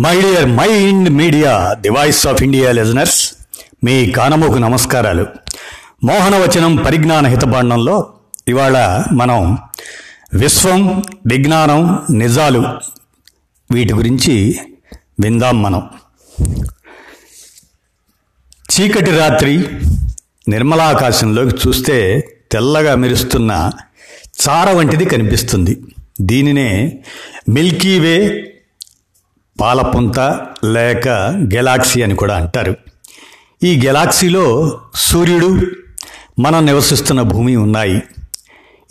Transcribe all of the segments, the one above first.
My dear mind media the voice of India listeners మీ కానమోకు నమస్కారాలు. మోహనవచనం పరిజ్ఞాన హితబాండంలో ఇవాళ మనం విశ్వం విజ్ఞానం నిజాలు వీటి గురించి విందాం మనం. చీకటి రాత్రి నిర్మలాకాశంలోకి చూస్తే తెల్లగా మెరుస్తున్న చార వంటిది కనిపిస్తుంది. దీనినే మిల్కీవే పాలపుంత లేక గెలాక్సీ అని కూడా అంటారు. ఈ గెలాక్సీలో సూర్యుడు మనం నివసిస్తున్న భూమి ఉన్నాయి.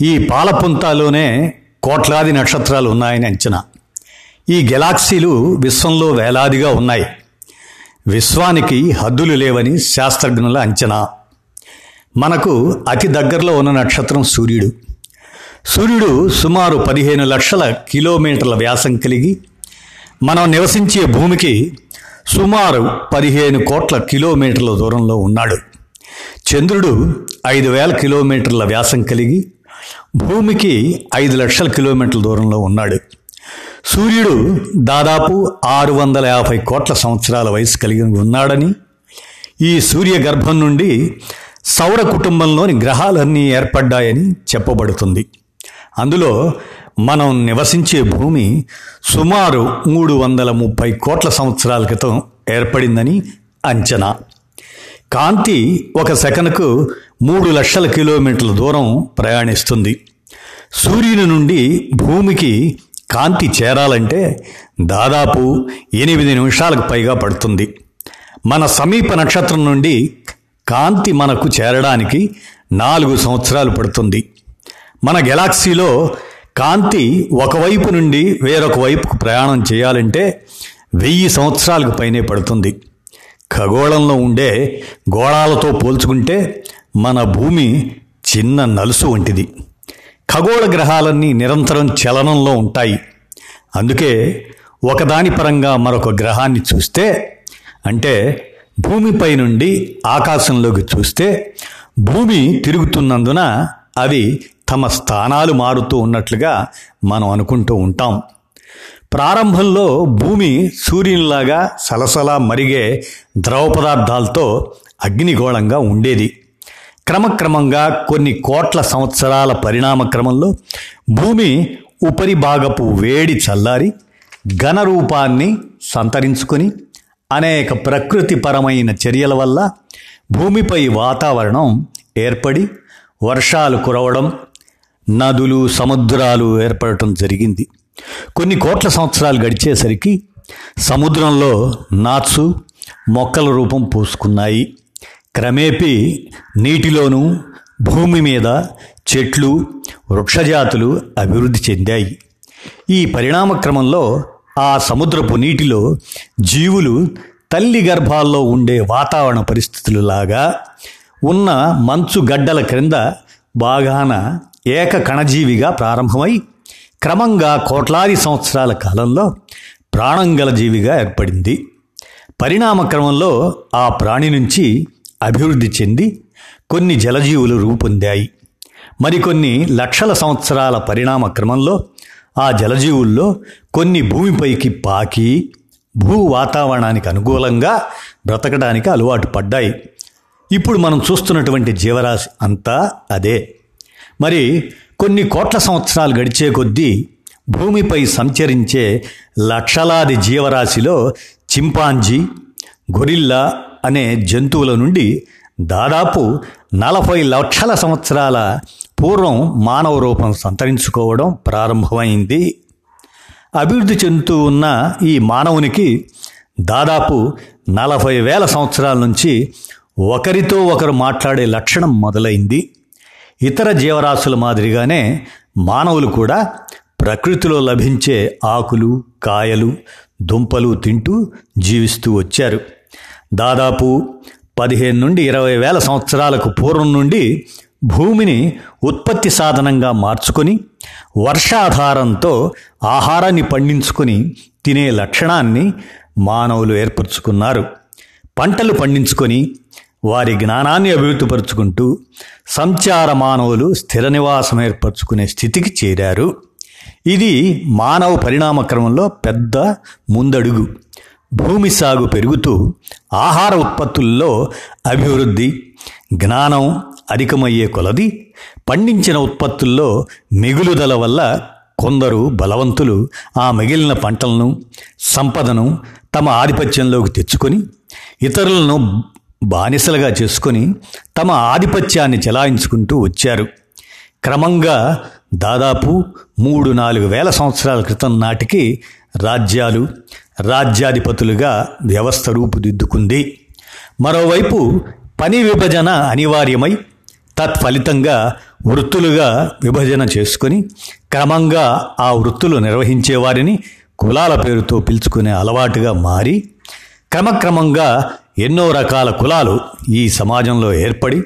ఈ పాలపుంతలోనే కోట్లాది నక్షత్రాలు ఉన్నాయని అంచనా. ఈ గెలాక్సీలు విశ్వంలో వేలాదిగా ఉన్నాయి. విశ్వానికి హద్దులు లేవని శాస్త్రజ్ఞుల అంచనా. మనకు అతి దగ్గరలో ఉన్న నక్షత్రం సూర్యుడు. సూర్యుడు సుమారు పదిహేను లక్షల కిలోమీటర్ల వ్యాసం కలిగి మనం నివసించే భూమికి సుమారు పదిహేను కోట్ల కిలోమీటర్ల దూరంలో ఉన్నాడు. చంద్రుడు ఐదు వేల కిలోమీటర్ల వ్యాసం కలిగి భూమికి ఐదు లక్షల కిలోమీటర్ల దూరంలో ఉన్నాడు. సూర్యుడు దాదాపు ఆరు వందల యాభై కోట్ల సంవత్సరాల వయసు కలిగి ఉన్నాడని ఈ సూర్య గర్భం నుండి సౌర కుటుంబంలోని గ్రహాలన్నీ ఏర్పడ్డాయని చెప్పబడుతుంది. అందులో మనం నివసించే భూమి సుమారు మూడు వందల ముప్పై కోట్ల సంవత్సరాల క్రితం ఏర్పడిందని అంచనా. కాంతి ఒక సెకనుకు మూడు లక్షల కిలోమీటర్ల దూరం ప్రయాణిస్తుంది. సూర్యుని నుండి భూమికి కాంతి చేరాలంటే దాదాపు ఎనిమిది నిమిషాలకు పైగా పడుతుంది. మన సమీప నక్షత్రం నుండి కాంతి మనకు చేరడానికి నాలుగు సంవత్సరాలు పడుతుంది. మన గెలాక్సీలో కాంతి ఒకవైపు నుండి వేరొక వైపుకు ప్రయాణం చేయాలంటే వెయ్యి సంవత్సరాలకు పైనే పడుతుంది. ఖగోళంలో ఉండే గోళాలతో పోల్చుకుంటే మన భూమి చిన్న నలుసు వంటిది. ఖగోళ గ్రహాలన్నీ నిరంతరం చలనంలో ఉంటాయి. అందుకే ఒకదాని పరంగా మరొక గ్రహాన్ని చూస్తే అంటే భూమిపై నుండి ఆకాశంలోకి చూస్తే భూమి తిరుగుతున్నందున అవి తమ స్థానాలు మారుతూ ఉన్నట్లుగా మనం అనుకుంటూ ఉంటాం. ప్రారంభంలో భూమి సూర్యునిలాగా సలసలా మరిగే ద్రవ పదార్థాలతో అగ్నిగోళంగా ఉండేది. క్రమక్రమంగా కొన్ని కోట్ల సంవత్సరాల పరిణామ క్రమంలో భూమి ఉపరిభాగపు వేడి చల్లారి ఘన రూపాన్ని సంతరించుకొని అనేక ప్రకృతిపరమైన చర్యల వల్ల భూమిపై వాతావరణం ఏర్పడి వర్షాలు కురవడం నదులు సముద్రాలు ఏర్పడటం జరిగింది. కొన్ని కోట్ల సంవత్సరాలు గడిచేసరికి సముద్రంలో నాచు మొక్కల రూపం పూసుకున్నాయి. క్రమేపీ నీటిలోనూ భూమి మీద చెట్లు వృక్షజాతులు అభివృద్ధి చెందాయి. ఈ పరిణామ క్రమంలో ఆ సముద్రపు నీటిలో జీవులు తల్లి గర్భాల్లో ఉండే వాతావరణ పరిస్థితులు లాగా ఉన్న మంచు గడ్డల క్రింద బాగాన ఏక కణజీవిగా ప్రారంభమై క్రమంగా కోట్లాది సంవత్సరాల కాలంలో ప్రాణం గల జీవిగా ఏర్పడింది. పరిణామ క్రమంలో ఆ ప్రాణి నుంచి అభివృద్ధి చెంది కొన్ని జలజీవులు రూపొందాయి. మరికొన్ని లక్షల సంవత్సరాల పరిణామ క్రమంలో ఆ జలజీవుల్లో కొన్ని భూమిపైకి పాకి భూ వాతావరణానికి అనుకూలంగా బ్రతకడానికి అలవాటు పడ్డాయి. ఇప్పుడు మనం చూస్తున్నటువంటి జీవరాశి అంతా అదే. మరి కొన్ని కోట్ల సంవత్సరాలు గడిచే కొద్దీ భూమిపై సంచరించే లక్షలాది జీవరాశిలో చింపాంజీ గొరిల్లా అనే జంతువుల నుండి దాదాపు నలభై లక్షల సంవత్సరాల పూర్వం మానవ రూపం సంతరించుకోవడం ప్రారంభమైంది. అభివృద్ధి చెందుతూ ఉన్న ఈ మానవునికి దాదాపు నలభై వేల సంవత్సరాల నుంచి ఒకరితో ఒకరు మాట్లాడే లక్షణం మొదలైంది. ఇతర జీవరాశుల మాదిరిగానే మానవులు కూడా ప్రకృతిలో లభించే ఆకులు కాయలు దుంపలు తింటూ జీవిస్తూ వచ్చారు. దాదాపు పదిహేను నుండి ఇరవై వేల సంవత్సరాలకు పూర్వం నుండి భూమిని ఉత్పత్తి సాధనంగా మార్చుకొని వర్షాధారంతో ఆహారాన్ని పండించుకొని తినే లక్షణాన్ని మానవులు ఏర్పరచుకున్నారు. పంటలు పండించుకొని వారి జ్ఞానాన్ని అభివృద్ధిపరుచుకుంటూ సంచార మానవులు స్థిర నివాసం ఏర్పరచుకునే స్థితికి చేరారు. ఇది మానవ పరిణామ క్రమంలో పెద్ద ముందడుగు. భూమి సాగు పెరుగుతూ ఆహార ఉత్పత్తుల్లో అభివృద్ధి జ్ఞానం అధికమయ్యే కొలది పండించిన ఉత్పత్తుల్లో మిగులుదల వల్ల కొందరు బలవంతులు ఆ మిగిలిన పంటలను సంపదను తమ ఆధిపత్యంలోకి తెచ్చుకొని ఇతరులను బానిసలుగా చేసుకొని తమ ఆధిపత్యాన్ని చెలాయించుకుంటూ వచ్చారు. క్రమంగా దాదాపు మూడు నాలుగు వేల సంవత్సరాల క్రితం నాటికి రాజ్యాలు రాజ్యాధిపతులుగా వ్యవస్థ రూపుదిద్దుకుంది. మరోవైపు పని విభజన అనివార్యమై తత్ఫలితంగా వృత్తులుగా విభజన చేసుకొని క్రమంగా ఆ వృత్తులు నిర్వహించేవారిని కులాల పేరుతో పిలుచుకునే అలవాటుగా మారి క్రమక్రమంగా ఎన్నో రకాల కులాలు ఈ సమాజంలో ఏర్పడి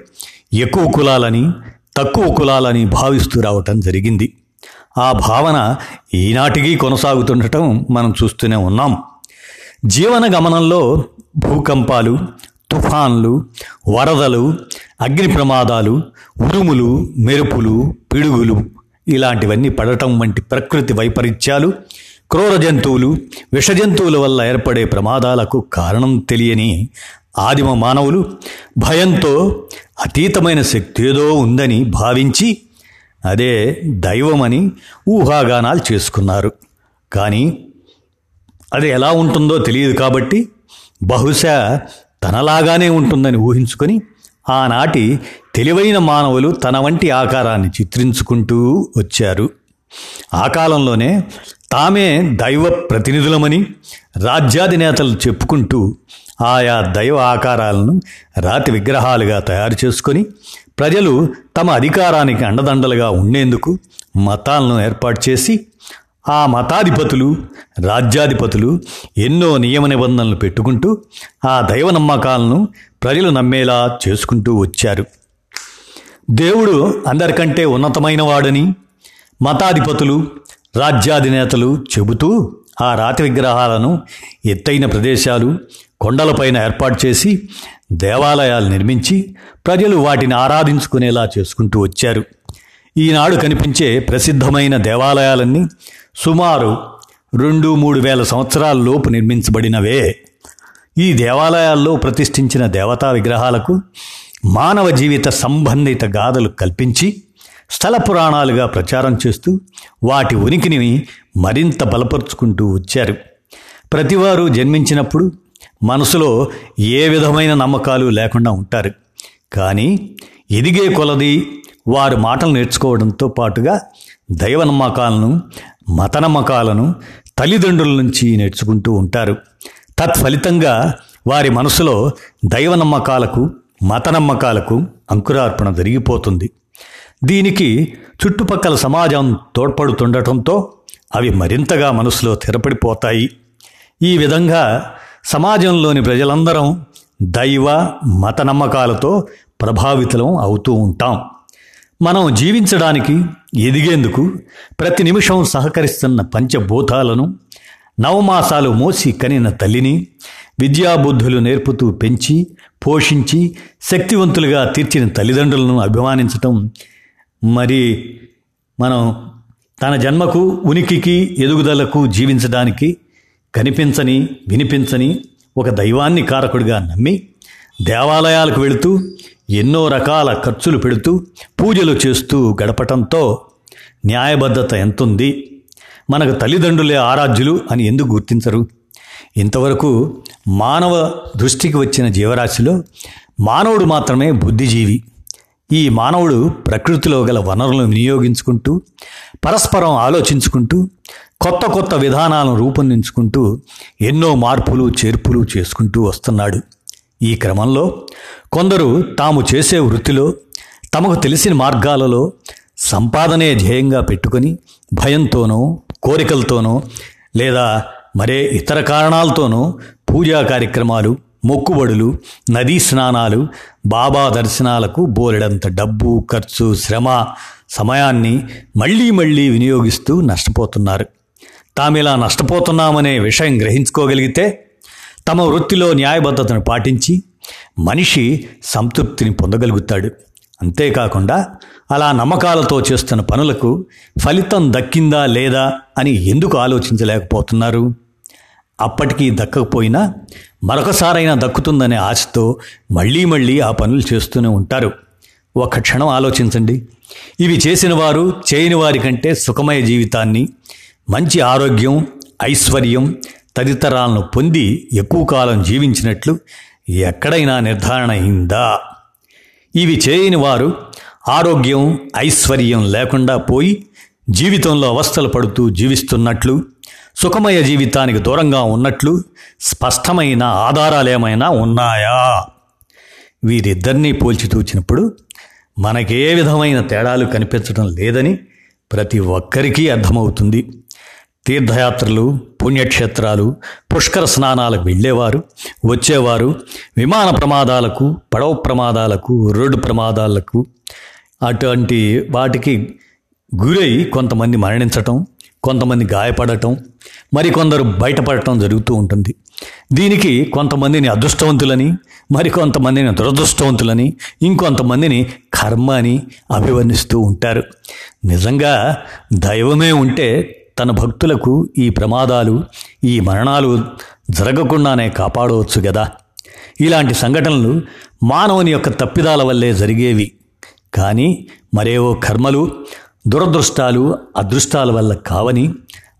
ఎక్కువ కులాలని తక్కువ కులాలని భావిస్తూ రావటం జరిగింది. ఆ భావన ఈనాటికి కొనసాగుతుండటం మనం చూస్తూనే ఉన్నాం. జీవన గమనంలో భూకంపాలు తుఫాన్లు వరదలు అగ్ని ప్రమాదాలు ఉరుములు మెరుపులు పిడుగులు ఇలాంటివన్నీ పడటం వంటి ప్రకృతి వైపరీత్యాలు క్రూర జంతువులు విష జంతువుల వల్ల ఏర్పడే ప్రమాదాలకు కారణం తెలియని ఆదిమ మానవులు భయంతో అతీతమైన శక్తి ఏదో ఉందని భావించి అదే దైవమని ఊహాగానాలు చేసుకున్నారు. కానీ అది ఎలా ఉంటుందో తెలియదు కాబట్టి బహుశా తనలాగానే ఉంటుందని ఊహించుకొని ఆనాటి తెలివైన మానవులు తన వంటి ఆకారాన్ని చిత్రించుకుంటూ వచ్చారు. ఆ కాలంలోనే తామే దైవ ప్రతినిధులమని రాజ్యాధినేతలు చెప్పుకుంటూ ఆయా దైవ ఆకారాలను రాతి విగ్రహాలుగా తయారు చేసుకొని ప్రజలు తమ అధికారానికి అండదండలుగా ఉండేందుకు మతాలను ఏర్పాటు చేసి ఆ మతాధిపతులు రాజ్యాధిపతులు ఎన్నో నియమ నిబంధనలు పెట్టుకుంటూ ఆ దైవ నమ్మకాలను ప్రజలు నమ్మేలా చేసుకుంటూ వచ్చారు. దేవుడు అందరికంటే ఉన్నతమైనవాడని మతాధిపతులు రాజ్యాధినేతలు చెబుతూ ఆ రాతి విగ్రహాలను ఎత్తైన ప్రదేశాలు కొండలపైన ఏర్పాటు చేసి దేవాలయాలు నిర్మించి ప్రజలు వాటిని ఆరాధించుకునేలా చేసుకుంటూ వచ్చారు. ఈనాడు కనిపించే ప్రసిద్ధమైన దేవాలయాలన్నీ సుమారు రెండు మూడు వేల సంవత్సరాల లోపు నిర్మించబడినవే. ఈ దేవాలయాల్లో ప్రతిష్ఠించిన దేవతా విగ్రహాలకు మానవ జీవిత సంబంధిత గాథలు కల్పించి స్థల పురాణాలుగా ప్రచారం చేస్తూ వాటి ఉనికిని మరింత బలపరుచుకుంటూ వచ్చారు. ప్రతివారు జన్మించినప్పుడు మనసులో ఏ విధమైన నమ్మకాలు లేకుండా ఉంటారు. కానీ ఎదిగే కొలది వారు మాటలు నేర్చుకోవడంతో పాటుగా దైవ నమ్మకాలను మత నమ్మకాలను తల్లిదండ్రుల నుంచి నేర్చుకుంటూ ఉంటారు. తత్ఫలితంగా వారి మనసులో దైవ నమ్మకాలకు మత నమ్మకాలకు అంకురార్పణ జరిగిపోతుంది. దీనికి చుట్టుపక్కల సమాజం తోడ్పడుతుండటంతో అవి మరింతగా మనసులో స్థిరపడిపోతాయి. ఈ విధంగా సమాజంలోని ప్రజలందరం దైవ మత నమ్మకాలతో ప్రభావితం అవుతూ ఉంటాం. మనం జీవించడానికి ఎదిగేందుకు ప్రతి నిమిషం సహకరిస్తున్న పంచభూతాలను నవమాసాలు మోసి కనిన తల్లిని విద్యాబుద్ధులు నేర్పుతూ పెంచి పోషించి శక్తివంతులుగా తీర్చిన తల్లిదండ్రులను అభిమానించటం మరి మనం తన జన్మకు ఉనికికి ఎదుగుదలకు జీవించడానికి కనిపించని వినిపించని ఒక దైవాన్ని కారకుడిగా నమ్మి దేవాలయాలకు వెళుతూ ఎన్నో రకాల ఖర్చులు పెడుతూ పూజలు చేస్తూ గడపటంతో న్యాయబద్ధత ఎంతుంది. మనకు తల్లిదండ్రులే ఆరాధ్యులు అని ఎందుకు గుర్తించరు? ఇంతవరకు మానవ దృష్టికి వచ్చిన జీవరాశిలో మానవుడు మాత్రమే బుద్ధిజీవి. ఈ మానవుడు ప్రకృతిలో గల వనరులను వినియోగించుకుంటూ పరస్పరం ఆలోచించుకుంటూ కొత్త కొత్త విధానాలను రూపొందించుకుంటూ ఎన్నో మార్పులు చేర్పులు చేసుకుంటూ వస్తున్నాడు. ఈ క్రమంలో కొందరు తాము చేసే వృత్తిలో తమకు తెలిసిన మార్గాలలో సంపాదనే ధ్యేయంగా పెట్టుకొని భయంతోనో కోరికలతోనో లేదా మరే ఇతర కారణాలతోనో పూజా కార్యక్రమాలు మొక్కుబడులు నదీ స్నానాలు బాబా దర్శనాలకు బోలెడంత డబ్బు ఖర్చు శ్రమ సమయాన్ని మళ్ళీ మళ్ళీ వినియోగిస్తూ నష్టపోతున్నారు. తామిలా నష్టపోతున్నామనే విషయం గ్రహించుకోగలిగితే తమ వృత్తిలో న్యాయబద్ధతను పాటించి మనిషి సంతృప్తిని పొందగలుగుతాడు. అంతేకాకుండా అలా నమ్మకాలతో చేస్తున్న పనులకు ఫలితం దక్కిందా లేదా అని ఎందుకు ఆలోచించలేకపోతున్నారు? అప్పటికీ దక్కకపోయినా మరొకసారైనా దక్కుతుందనే ఆశతో మళ్ళీ మళ్ళీ ఆ పనులు చేస్తూనే ఉంటారు. ఒక క్షణం ఆలోచించండి. ఇవి చేసిన వారు చేయని వారి కంటే సుఖమయ జీవితాన్ని మంచి ఆరోగ్యం ఐశ్వర్యం తదితరాలను పొంది ఎక్కువ కాలం జీవించినట్లు ఎక్కడైనా నిర్ధారణ అయిందా? ఇవి చేయని వారు ఆరోగ్యం ఐశ్వర్యం లేకుండా పోయి జీవితంలో అవస్థలు పడుతూ జీవిస్తున్నట్లు సుఖమయ జీవితానికి దూరంగా ఉన్నట్లు స్పష్టమైన ఆధారాలేమైనా ఉన్నాయా? వీరిద్దరినీ పోల్చి చూచినప్పుడు మనకే విధమైన తేడాలు కనిపించడం లేదని ప్రతి ఒక్కరికీ అర్థమవుతుంది. తీర్థయాత్రలు పుణ్యక్షేత్రాలు పుష్కర స్నానాలకు వెళ్ళేవారు వచ్చేవారు విమాన ప్రమాదాలకు పడవ ప్రమాదాలకు రోడ్డు ప్రమాదాలకు అటువంటి వాటికి గురై కొంతమంది మరణించటం కొంతమంది గాయపడటం మరికొందరు బయటపడటం జరుగుతూ ఉంటుంది. దీనికి కొంతమందిని అదృష్టవంతులని మరికొంతమందిని దురదృష్టవంతులని ఇంకొంతమందిని కర్మ అని అభివర్ణిస్తూ ఉంటారు. నిజంగా దైవమే ఉంటే తన భక్తులకు ఈ ప్రమాదాలు ఈ మరణాలు జరగకుండానే కాపాడవచ్చు కదా ఇలాంటి సంఘటనలు మానవుని యొక్క తప్పిదాల వల్లే జరిగేవి. కానీ మరేవో కర్మలు దురదృష్టాలు అదృష్టాల వల్ల కావని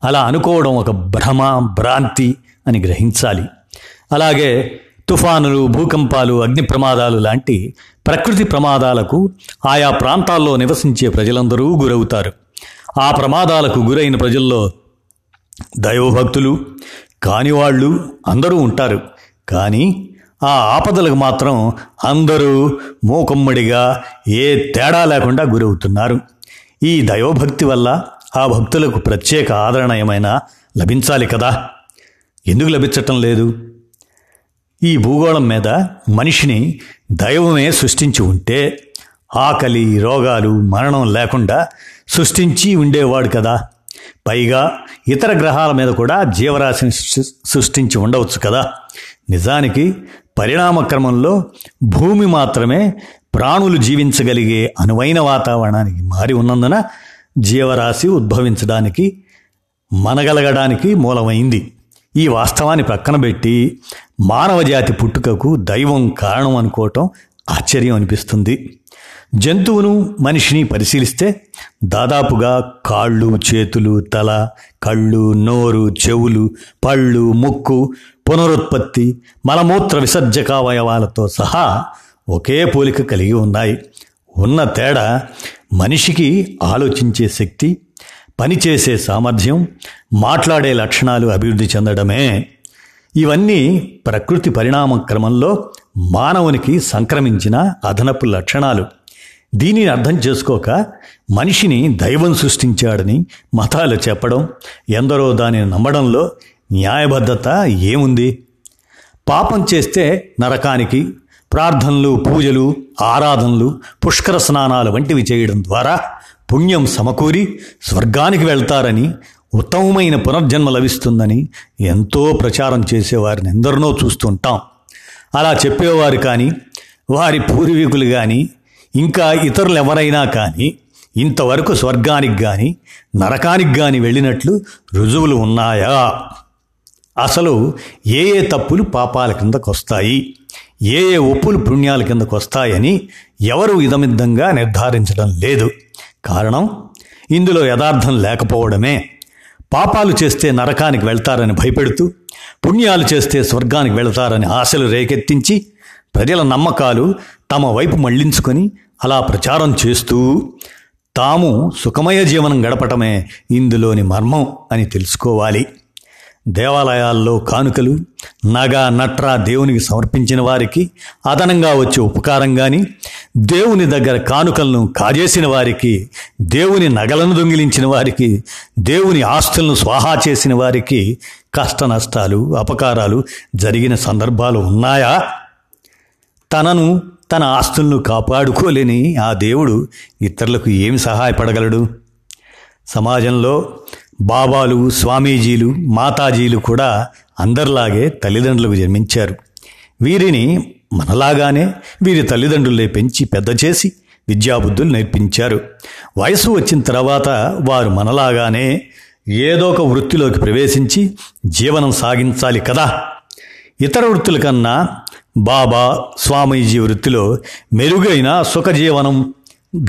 అలా అనుకోవడం ఒక భ్రమ భ్రాంతి అని గ్రహించాలి. అలాగే తుఫానులు భూకంపాలు అగ్ని ప్రమాదాలు లాంటి ప్రకృతి ప్రమాదాలకు ఆయా ప్రాంతాల్లో నివసించే ప్రజలందరూ గురవుతారు. ఆ ప్రమాదాలకు గురైన ప్రజల్లో దైవభక్తులు కానివాళ్ళు అందరూ ఉంటారు. కానీ ఆ ఆపదలకు మాత్రం అందరూ మూకమ్మడిగా ఏ తేడా లేకుండా గురవుతున్నారు. ఈ దైవభక్తి వల్ల ఆ భక్తులకు ప్రత్యేక ఆదరణ ఏమైనా లభించాలి కదా? ఎందుకు లభించటం లేదు? ఈ భూగోళం మీద మనిషిని దైవమే సృష్టించి ఉంటే ఆకలి రోగాలు మరణం లేకుండా సృష్టించి ఉండేవాడు కదా. పైగా ఇతర గ్రహాల మీద కూడా జీవరాశిని సృష్టించి ఉండవచ్చు కదా. నిజానికి పరిణామ క్రమంలో భూమి మాత్రమే ప్రాణులు జీవించగలిగే అనువైన వాతావరణానికి మారి ఉన్నందున జీవరాశి ఉద్భవించడానికి మనగలగడానికి మూలమైంది. ఈ వాస్తవాన్ని పక్కన పెట్టి మానవజాతి పుట్టుకకు దైవం కారణం అనుకోవటం ఆశ్చర్యం అనిపిస్తుంది. జంతువును మనిషిని పరిశీలిస్తే దాదాపుగా కాళ్ళు చేతులు తల కళ్ళు నోరు చెవులు పళ్ళు ముక్కు పునరుత్పత్తి మలమూత్ర విసర్జకావయవాలతో సహా ఒకే పోలిక కలిగి ఉన్నాయి. ఉన్న తేడా మనిషికి ఆలోచించే శక్తి పనిచేసే సామర్థ్యం మాట్లాడే లక్షణాలు అభివృద్ధి చెందడమే. ఇవన్నీ ప్రకృతి పరిణామ క్రమంలో మానవునికి సంక్రమించిన అదనపు లక్షణాలు. దీనిని అర్థం చేసుకోక మనిషిని దైవం సృష్టించాడని మతాలు చెప్పడం ఎందరో దానిని నమ్మడంలో న్యాయబద్ధత ఏముంది? పాపం చేస్తే నరకానికి ప్రార్థనలు పూజలు ఆరాధనలు పుష్కర స్నానాలు వంటివి చేయడం ద్వారా పుణ్యం సమకూరి స్వర్గానికి వెళ్తారని ఉత్తమమైన పునర్జన్మ లభిస్తుందని ఎంతో ప్రచారం చేసేవారిని ఎందరినో చూస్తుంటాం. అలా చెప్పేవారు కానీ వారి పూర్వీకులు కానీ ఇంకా ఇతరులు ఎవరైనా కానీ ఇంతవరకు స్వర్గానికి కానీ నరకానికి కానీ వెళ్ళినట్లు రుజువులు ఉన్నాయా? అసలు ఏ ఏ తప్పులు పాపాల కిందకు వస్తాయి ఏ ఏ ఒప్పులు పుణ్యాల కిందకు వస్తాయని ఎవరు ఇదమిద్దంగా నిర్ధారించడం లేదు. కారణం ఇందులో యథార్థం లేకపోవడమే. పాపాలు చేస్తే నరకానికి వెళ్తారని భయపెడుతూ పుణ్యాలు చేస్తే స్వర్గానికి వెళతారని ఆశలు రేకెత్తించి ప్రజల నమ్మకాలు తమ వైపు మళ్ళించుకొని అలా ప్రచారం చేస్తూ తాము సుఖమయ జీవనం గడపటమే ఇందులోని మర్మం అని తెలుసుకోవాలి. దేవాలయాల్లో కానుకలు నగ నట్ర దేవునికి సమర్పించిన వారికి అదనంగా వచ్చే ఉపకారం కానీ దేవుని దగ్గర కానుకలను కాజేసిన వారికి దేవుని నగలను దొంగిలించిన వారికి దేవుని ఆస్తులను స్వాహా చేసిన వారికి కష్ట నష్టాలు అపకారాలు జరిగిన సందర్భాలు ఉన్నాయా? తనను తన ఆస్తులను కాపాడుకోలేని ఆ దేవుడు ఇతరులకు ఏమి సహాయపడగలడు? సమాజంలో బాబాలు స్వామీజీలు మాతాజీలు కూడా అందరిలాగే తల్లిదండ్రులకు జన్మించారు. వీరిని మనలాగానే వీరి తల్లిదండ్రులే పెంచి పెద్ద చేసి విద్యాబుద్ధులు నేర్పించారు. వయసు వచ్చిన తర్వాత వారు మనలాగానే ఏదో ఒక వృత్తిలోకి ప్రవేశించి జీవనం సాగించాలి కదా. ఇతర వృత్తుల కన్నా బాబా స్వామీజీ వృత్తిలో మెరుగైన సుఖజీవనం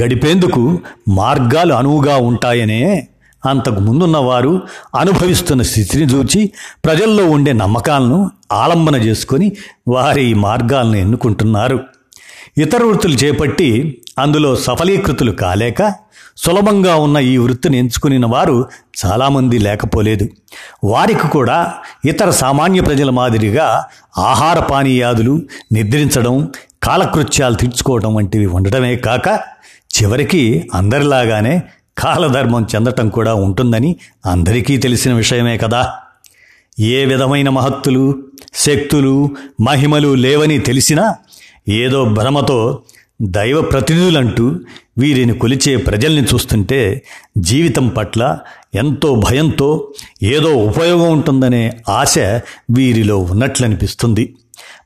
గడిపేందుకు మార్గాలు అనువుగా ఉంటాయనే అంతకు ముందున్న వారు అనుభవిస్తున్న స్థితిని చూచి ప్రజల్లో ఉండే నమ్మకాలను ఆలంబన చేసుకొని వారి మార్గాలను ఎన్నుకుంటున్నారు. ఇతర వృత్తులు చేపట్టి అందులో సఫలీకృతులు కాలేక సులభంగా ఉన్న ఈ వృత్తిని ఎంచుకుని వారు చాలామంది లేకపోలేదు. వారికి కూడా ఇతర సామాన్య ప్రజల మాదిరిగా ఆహార పానీయాదులు నిద్రించడం కాలకృత్యాలు తీర్చుకోవడం వంటివి ఉండటమే కాక చివరికి అందరిలాగానే కాలధర్మం చెందటం కూడా ఉంటుందని అందరికీ తెలిసిన విషయమే కదా. ఏ విధమైన మహత్తులు శక్తులు మహిమలు లేవని తెలిసినా ఏదో భ్రమతో దైవ ప్రతినిధులంటూ వీరిని కొలిచే ప్రజల్ని చూస్తుంటే జీవితం పట్ల ఎంతో భయంతో ఏదో ఉపయోగం ఉంటుందనే ఆశ వీరిలో ఉన్నట్లనిపిస్తుంది.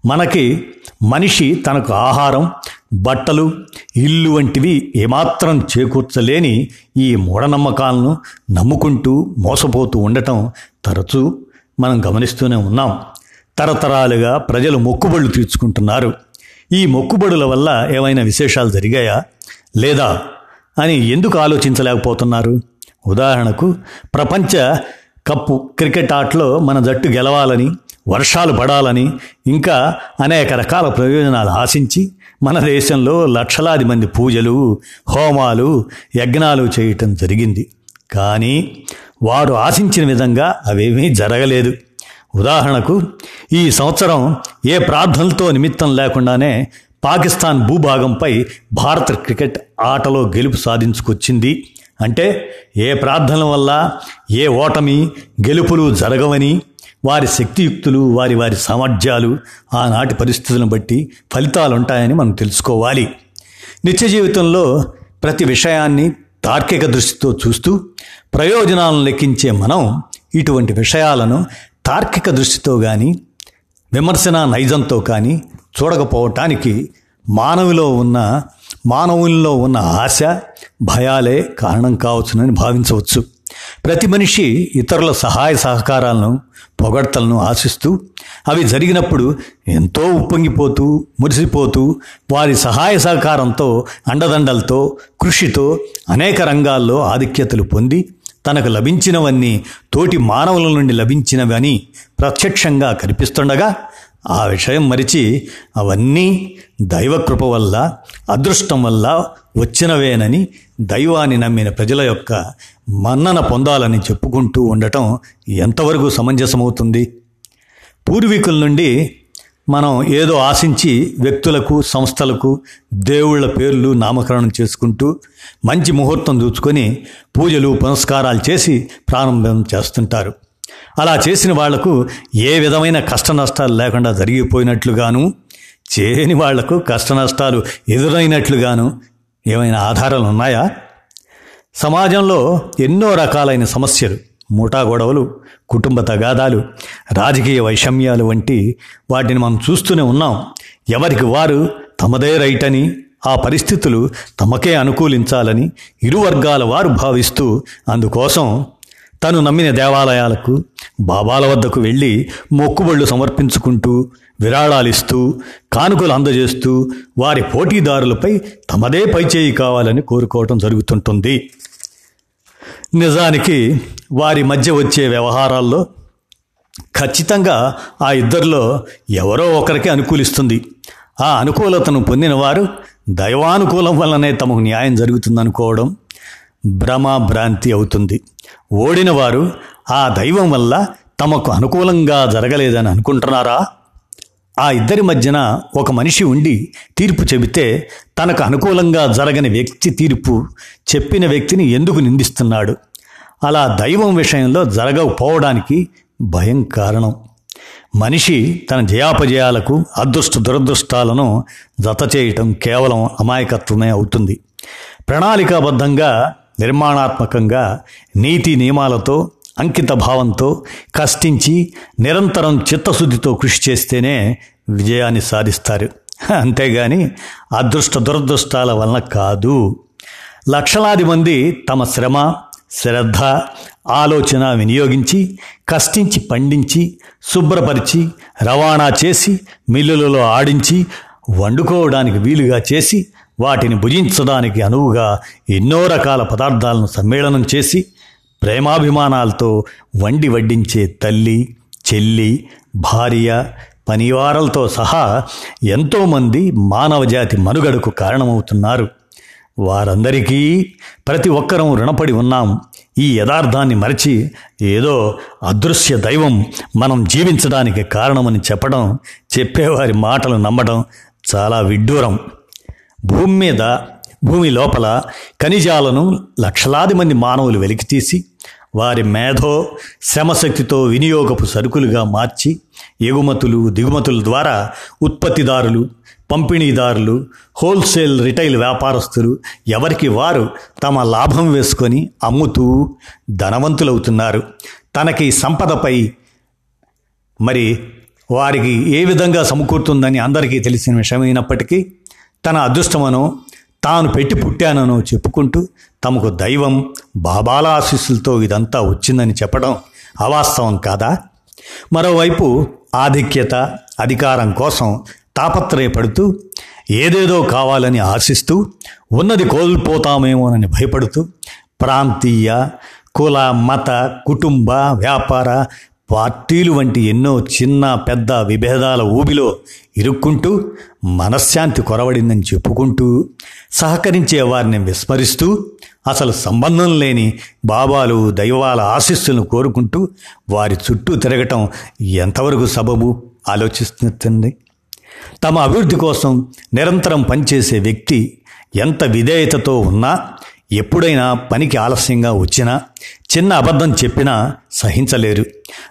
మనకి మనిషి తనకు ఆహారం బట్టలు ఇల్లు వంటివి ఏమాత్రం చేకూర్చలేని ఈ మూఢనమ్మకాలను నమ్ముకుంటూ మోసపోతూ ఉండటం తరచూ మనం గమనిస్తూనే ఉన్నాం. తరతరాలుగా ప్రజలు మొక్కుబడులు తీర్చుకుంటున్నారు. ఈ మొక్కుబడుల వల్ల ఏమైనా విశేషాలు జరిగాయా? లేదా? అని ఎందుకు ఆలోచించలేకపోతున్నారు? ఉదాహరణకు ప్రపంచ కప్పు క్రికెట్ ఆటలో మన జట్టు గెలవాలని వర్షాలు పడాలని ఇంకా అనేక రకాల ప్రయోజనాలు ఆశించి మన దేశంలో లక్షలాది మంది పూజలు హోమాలు యజ్ఞాలు చేయటం జరిగింది. కానీ వారు ఆశించిన విధంగా అవేమీ జరగలేదు. ఉదాహరణకు ఈ సంవత్సరం ఏ ప్రార్థనలతో నిమిత్తం లేకుండానే పాకిస్తాన్ భూభాగంపై భారత క్రికెట్ ఆటలో గెలుపు సాధించుకొచ్చింది. అంటే ఏ ప్రార్థనల వల్ల ఏ ఓటమి గెలుపులు జరగవని వారి శక్తియుక్తులు వారి వారి సామర్థ్యాలు ఆనాటి పరిస్థితులను బట్టి ఫలితాలు ఉంటాయని మనం తెలుసుకోవాలి. నిత్య జీవితంలో ప్రతి విషయాన్ని తార్కిక దృష్టితో చూస్తూ ప్రయోజనాలను లెక్కించే మనం ఇటువంటి విషయాలను తార్కిక దృష్టితో కానీ విమర్శన నైజంతో కానీ చూడకపోవటానికి మానవులో ఉన్న మానవుల్లో ఉన్న ఆశ భయాలే కారణం కావచ్చునని భావించవచ్చు. ప్రతి మనిషి ఇతరుల సహాయ సహకారాలను పొగడ్తలను ఆశిస్తూ అవి జరిగినప్పుడు ఎంతో ఉప్పొంగిపోతూ మురిసిపోతూ వారి సహాయ సహకారంతో అండదండలతో కృషితో అనేక రంగాల్లో ఆధిక్యతలు పొంది తనకు లభించినవన్నీ తోటి మానవుల నుండి లభించినవని ప్రత్యక్షంగా కనిపిస్తుండగా ఆ విషయం మరిచి అవన్నీ దైవకృప వల్ల అదృష్టం వల్ల వచ్చినవేనని దైవాన్ని నమ్మిన ప్రజల యొక్క మన్నన పొందాలని చెప్పుకుంటూ ఉండటం ఎంతవరకు సమంజసమవుతుంది? పూర్వీకుల నుండి మనం ఏదో ఆశించి వ్యక్తులకు సంస్థలకు దేవుళ్ళ పేర్లు నామకరణం చేసుకుంటూ మంచి ముహూర్తం చూసుకొని పూజలు పునస్కారాలు చేసి ప్రారంభం చేస్తుంటారు. అలా చేసిన వాళ్ళకు ఏ విధమైన కష్ట నష్టాలు లేకుండా జరిగిపోయినట్లుగాను చేయని వాళ్ళకు కష్ట నష్టాలు ఎదురైనట్లుగాను ఏమైనా ఆధారాలు ఉన్నాయా? సమాజంలో ఎన్నో రకాలైన సమస్యలు మూటా గొడవలు కుటుంబ తగాదాలు రాజకీయ వైషమ్యాలు వంటి వాటిని మనం చూస్తూనే ఉన్నాం. ఎవరికి వారు తమదే రైట్ అని ఆ పరిస్థితులు తమకే అనుకూలించాలని ఇరు వర్గాల వారు భావిస్తూ అందుకోసం తను నమ్మిన దేవాలయాలకు బాబాల వద్దకు వెళ్ళి మొక్కుబళ్ళు సమర్పించుకుంటూ విరాళాలిస్తూ కానుకలు అందజేస్తూ వారి పోటీదారులపై తమదే పైచేయి కావాలని కోరుకోవటం జరుగుతుంటుంది. నిజానికి వారి మధ్య వచ్చే వ్యవహారాల్లో ఖచ్చితంగా ఆ ఇద్దరిలో ఎవరో ఒకరికి అనుకూలిస్తుంది. ఆ అనుకూలతను పొందినవారు దైవానుకూలం వల్లనే తమకు న్యాయం జరుగుతుందనుకోవడం భ్రమ భ్రాంతి అవుతుంది. ఓడిన వారు ఆ దైవం వల్ల తమకు అనుకూలంగా జరగలేదని అనుకుంటున్నారా? ఆ ఇద్దరి మధ్యన ఒక మనిషి ఉండి తీర్పు చెబితే తనకు అనుకూలంగా జరగని వ్యక్తి తీర్పు చెప్పిన వ్యక్తిని ఎందుకు నిందిస్తున్నాడు? అలా దైవం విషయంలో జరగకపోవడానికి భయం కారణం. మనిషి తన జయాపజయాలకు అదృష్ట దురదృష్టాలను జత చేయటం కేవలం అమాయకత్వమే అవుతుంది. ప్రణాళికాబద్ధంగా నిర్మాణాత్మకంగా నీతి నియమాలతో అంకిత భావంతో కష్టించి నిరంతరం చిత్తశుద్ధితో కృషి చేస్తేనే విజయాన్ని సాధిస్తారు. అంతేగాని అదృష్ట దురదృష్టాల వలన కాదు. లక్షలాది మంది తమ శ్రమ శ్రద్ధ ఆలోచన వినియోగించి కష్టించి పండించి శుభ్రపరిచి రవాణా చేసి మిల్లులలో ఆడించి వండుకోవడానికి వీలుగా చేసి వాటిని భుజించడానికి అనువుగా ఎన్నో రకాల పదార్థాలను సమ్మేళనం చేసి ప్రేమాభిమానాలతో వండి వడ్డించే తల్లి చెల్లి భార్య పనివారలతో సహా ఎంతోమంది మానవజాతి మనుగడకు కారణమవుతున్నారు. వారందరికీ ప్రతి ఒక్కరం రుణపడి ఉన్నాం. ఈ యథార్థాన్ని మరచి ఏదో అదృశ్య దైవం మనం జీవించడానికి కారణమని చెప్పడం చెప్పేవారి మాటలు నమ్మడం చాలా విడ్డూరం. భూమి మీద భూమి లోపల ఖనిజాలను లక్షలాది మంది మానవులు వెలికితీసి వారి మేధో శ్రమశక్తితో వినియోగపు సరుకులుగా మార్చి ఎగుమతులు దిగుమతుల ద్వారా ఉత్పత్తిదారులు పంపిణీదారులు హోల్సేల్ రిటైల్ వ్యాపారస్తులు ఎవరికి వారు తమ లాభం వేసుకొని అమ్ముతూ ధనవంతులవుతున్నారు. తనకి సంపదపై మరి వారికి ఏ విధంగా సమకూరుతుందని అందరికీ తెలిసిన విషయమైనప్పటికీ తన అదృష్టమనో తాను పెట్టి పుట్టాననో చెప్పుకుంటూ తమకు దైవం బాబాల ఆశీస్సులతో ఇదంతా వచ్చిందని చెప్పడం అవాస్తవం కాదా? మరోవైపు ఆధిక్యత అధికారం కోసం తాపత్రయపడుతూ ఏదేదో కావాలని ఆశిస్తూ ఉన్నది కోల్పోతామేమోనని భయపడుతూ ప్రాంతీయ కుల మత కుటుంబ వ్యాపార పార్టీలు వంటి ఎన్నో చిన్న పెద్ద విభేదాల ఊబిలో ఇరుక్కుంటూ మనశ్శాంతి కొరవడిందని చెప్పుకుంటూ సహకరించే వారిని విస్మరిస్తూ అసలు సంబంధం లేని బాబాలు దైవాల ఆశీస్సులను కోరుకుంటూ వారి చుట్టూ తిరగటం ఎంతవరకు సబబు? ఆలోచిస్తుంది తమ అభివృద్ధి కోసం నిరంతరం పనిచేసే వ్యక్తి ఎంత విధేయతతో ఉన్నా ఎప్పుడైనా పనికి ఆలస్యంగా వచ్చినా చిన్న అబద్ధం చెప్పినా సహించలేరు.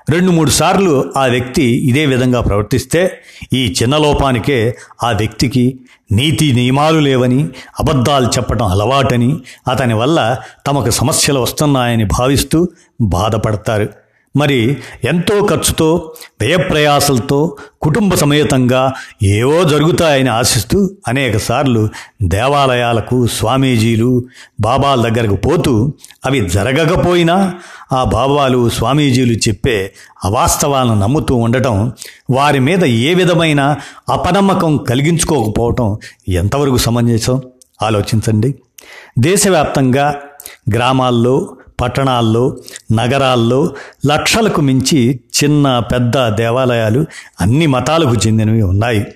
రెండు మూడు సార్లు ఆ వ్యక్తి ఇదే విధంగా ప్రవర్తిస్తే ఈ చిన్న లోపానికే ఆ వ్యక్తికి నీతి నియమాలు లేవని అబద్ధాలు చెప్పడం అలవాటని అతని వల్ల తమకు సమస్యలు వస్తున్నాయని భావిస్తూ బాధపడతారు. మరి ఎంతో ఖర్చుతో వ్యయప్రయాసలతో కుటుంబ సమేతంగా ఏవో జరుగుతాయని ఆశిస్తూ అనేకసార్లు దేవాలయాలకు స్వామీజీలు బాబాల దగ్గరకు పోతూ అవి జరగకపోయినా ఆ బాబాలు స్వామీజీలు చెప్పే అవాస్తవాలను నమ్ముతూ ఉండటం వారి మీద ఏ విధమైన అపనమ్మకం కలిగించుకోకపోవటం ఎంతవరకు సమంజసం? ఆలోచించండి. దేశవ్యాప్తంగా గ్రామాల్లో పట్టణాల్లో నగరాల్లో లక్షలకు మించి చిన్న పెద్ద దేవాలయాలు అన్ని మతాలకు చెందినవి ఉన్నాయి.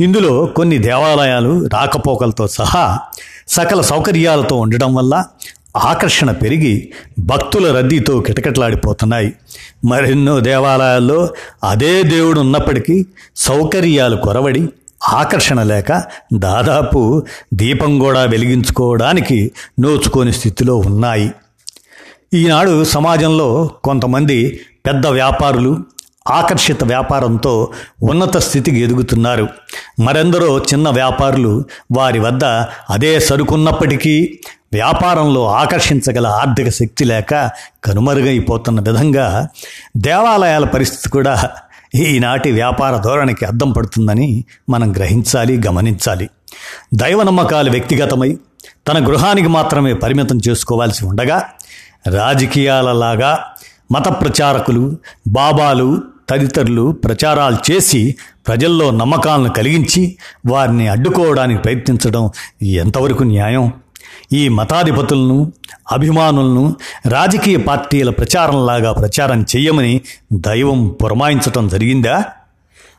ఇందులో కొన్ని దేవాలయాలు రాకపోకలతో సహా సకల సౌకర్యాలతో ఉండడం వల్ల ఆకర్షణ పెరిగి భక్తుల రద్దీతో కిటకిటలాడిపోతున్నాయి. మరెన్నో దేవాలయాల్లో అదే దేవుడు ఉన్నప్పటికీ సౌకర్యాలు కొరవడి ఆకర్షణ లేక దాదాపు దీపం కూడా వెలిగించుకోవడానికి నోచుకోని స్థితిలో ఉన్నాయి. ఈనాడు సమాజంలో కొంతమంది పెద్ద వ్యాపారులు ఆకర్షిత వ్యాపారంతో ఉన్నత స్థితికి ఎదుగుతున్నారు. మరెందరో చిన్న వ్యాపారులు వారి వద్ద అదే సరుకున్నప్పటికీ వ్యాపారంలో ఆకర్షించగల ఆర్థిక శక్తి లేక కనుమరుగైపోతున్న విధంగా దేవాలయాల పరిస్థితి కూడా ఈనాటి వ్యాపార ధోరణికి అద్దం పడుతుందని మనం గ్రహించాలి గమనించాలి. దైవ నమ్మకాలు వ్యక్తిగతమై తన గృహానికి మాత్రమే పరిమితం చేసుకోవాల్సి ఉండగా రాజకీయాలలాగా మత ప్రచారకులు బాబాలు తదితరులు ప్రచారాలు చేసి ప్రజల్లో నమ్మకాలను కలిగించి వారిని అడ్డుకోవడానికి ప్రయత్నించడం ఎంతవరకు న్యాయం? ఈ మతాధిపతులను అభిమానులను రాజకీయ పార్టీల ప్రచారంలాగా ప్రచారం చేయమని దైవం పురమాయించటం జరిగిందా?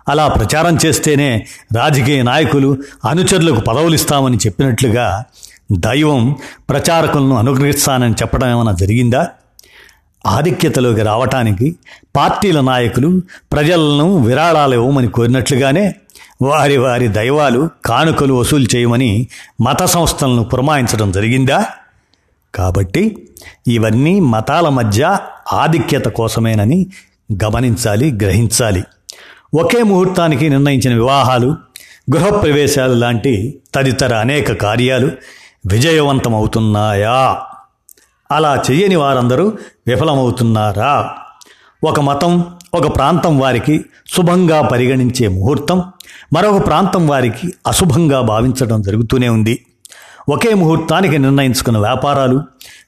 అలా ప్రచారం చేస్తేనే రాజకీయ నాయకులు అనుచరులకు పదవులిస్తామని చెప్పినట్లుగా దైవం ప్రచారకులను అనుగ్రహిస్తానని చెప్పడం ఏమైనా జరిగిందా? ఆధిక్యతలోకి రావటానికి పార్టీల నాయకులు ప్రజలను విరాళాలు ఇవ్వమని కోరినట్లుగానే వారి వారి దైవాలు కానుకలు వసూలు చేయమని మత సంస్థలను పురమాయించడం జరిగిందా? కాబట్టి ఇవన్నీ మతాల మధ్య ఆధిక్యత కోసమేనని గమనించాలి గ్రహించాలి. ఒకే ముహూర్తానికి నిర్ణయించిన వివాహాలు గృహప్రవేశాలు లాంటి తదితర అనేక కార్యాలు విజయవంతమవుతున్నాయా? అలా చేయని వారందరూ విఫలమవుతున్నారా? ఒక మతం ఒక ప్రాంతం వారికి శుభంగా పరిగణించే ముహూర్తం మరొక ప్రాంతం వారికి అశుభంగా భావించడం జరుగుతూనే ఉంది. ఒకే ముహూర్తానికి నిర్ణయించుకున్న వ్యాపారాలు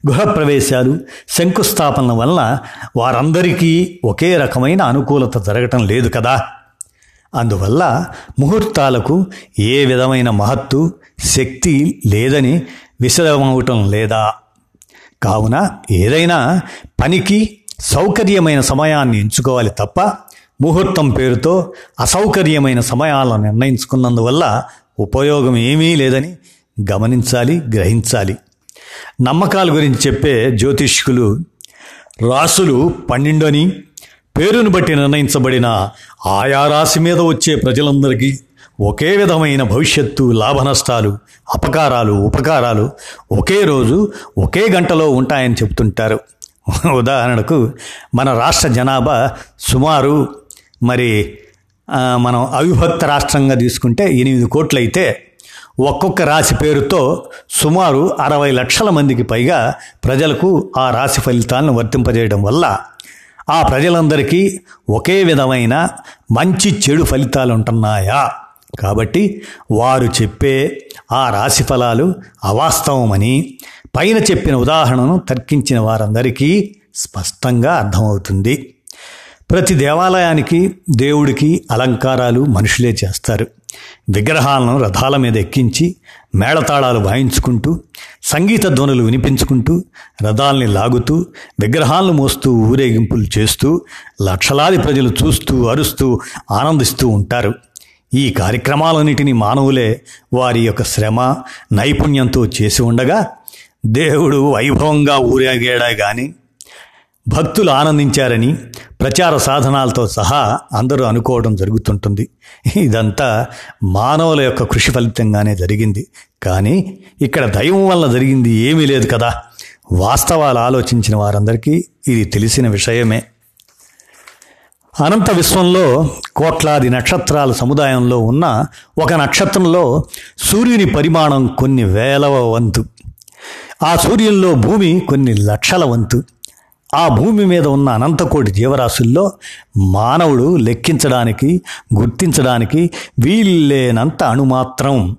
గృహప్రవేశాలు శంకుస్థాపనల వలన వారందరికీ ఒకే రకమైన అనుకూలత జరగటం లేదు కదా. అందువల్ల ముహూర్తాలకు ఏ విధమైన మహత్తు శక్తి లేదని విశదమవటం లేదా? కావున ఏదైనా పనికి సౌకర్యమైన సమయాన్ని ఎంచుకోవాలి తప్ప ముహూర్తం పేరుతో అసౌకర్యమైన సమయాలను నిర్ణయించుకున్నందువల్ల ఉపయోగం ఏమీ లేదని గమనించాలి గ్రహించాలి. నమ్మకాల గురించి చెప్పే జ్యోతిష్కులు రాసులు పన్నెండని పేరును బట్టి నిర్ణయించబడిన ఆయా రాశి మీద వచ్చే ప్రజలందరికీ ఒకే విధమైన భవిష్యత్తు లాభ నష్టాలు అపకారాలు ఉపకారాలు ఒకే రోజు ఒకే గంటలో ఉంటాయని చెబుతుంటారు ఉదాహరణకు మన రాష్ట్ర జనాభా సుమారు మరి మనం అవిభక్త రాష్ట్రంగా తీసుకుంటే ఎనిమిది కోట్లయితే ఒక్కొక్క రాశి పేరుతో సుమారు అరవై లక్షల మందికి పైగా ప్రజలకు ఆ రాశి ఫలితాలను వర్తింపజేయడం వల్ల ఆ ప్రజలందరికీ ఒకే విధమైన మంచి చెడు ఫలితాలు ఉంటున్నాయా? కాబట్టి వారు చెప్పే ఆ రాశి ఫలాలు అవాస్తవమని పైన చెప్పిన ఉదాహరణను తర్కించిన వారందరికీ స్పష్టంగా అర్థమవుతుంది. ప్రతి దేవాలయానికి దేవుడికి అలంకారాలు మనుషులే చేస్తారు. విగ్రహాలను రథాల మీద ఎక్కించి మేళతాళాలు వాయించుకుంటూ సంగీత ధ్వనులు వినిపించుకుంటూ రథాల్ని లాగుతూ విగ్రహాలను మోస్తూ ఊరేగింపులు చేస్తూ లక్షలాది ప్రజలు చూస్తూ అరుస్తూ ఆనందిస్తూ ఉంటారు. ఈ కార్యక్రమాలన్నిటినీ మానవులే వారి యొక్క శ్రమ నైపుణ్యంతో చేసి ఉండగా దేవుడు వైభవంగా ఊరేగాడా కానీ భక్తులు ఆనందించారని ప్రచార సాధనాలతో సహా అందరూ అనుకోవడం జరుగుతుంటుంది. ఇదంతా మానవుల యొక్క కృషి ఫలితంగానే జరిగింది. కానీ ఇక్కడ దైవం వల్ల జరిగింది ఏమీ లేదు కదా. వాస్తవాలు ఆలోచించిన వారందరికీ ఇది తెలిసిన విషయమే. అనంత విశ్వంలో కోట్లాది నక్షత్రాల సముదాయంలో ఉన్న ఒక నక్షత్రంలో సూర్యుని పరిమాణం కొన్ని వేలవ వంతు. ఆ సూర్యుల్లో భూమి కొన్ని లక్షల వంతు. ఆ భూమి మీద ఉన్న అనంతకోటి జీవరాశుల్లో మానవుడు లెక్కించడానికి గుర్తించడానికి వీల్లేనంత అణుమాత్రం.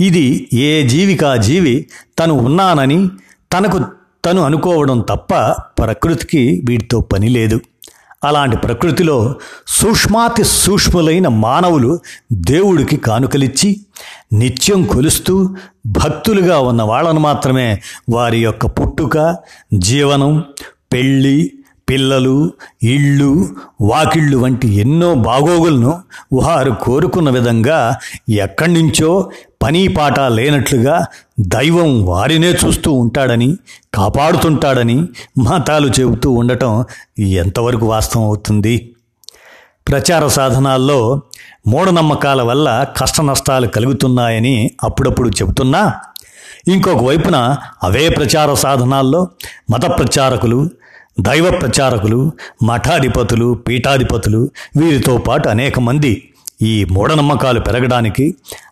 ఇది ఏ జీవికా జీవి తను ఉన్నానని తనకు తను అనుకోవడం తప్ప ప్రకృతికి వీటితో పని లేదు. అలాంటి ప్రకృతిలో సూక్ష్మాతి సూక్ష్ములైన మానవులు దేవుడికి కానుకలిచ్చి నిత్యం కొలుస్తూ భక్తులుగా ఉన్న వాళ్ళను మాత్రమే వారి యొక్క పుట్టుక జీవనం పెళ్ళి పిల్లలు ఇళ్ళు వాకిళ్ళు వంటి ఎన్నో బాగోగులను వారు కోరుకున్న విధంగా ఎక్కడి నుంచో పని పాట లేనట్లుగా దైవం వారినే చూస్తూ ఉంటాడని కాపాడుతుంటాడని మతాలు చెబుతూ ఉండటం ఎంతవరకు వాస్తవం అవుతుంది? ప్రచార సాధనాల్లో మూఢనమ్మకాల వల్ల కష్ట నష్టాలు కలుగుతున్నాయని అప్పుడప్పుడు చెబుతున్నా. ఇంకొక వైపున అవే ప్రచార సాధనాల్లో మత ప్రచారకులు దైవ ప్రచారకులు మఠాధిపతులు పీఠాధిపతులు వీరితో పాటు అనేక మంది ఈ మూఢనమ్మకాలు పెరగడానికి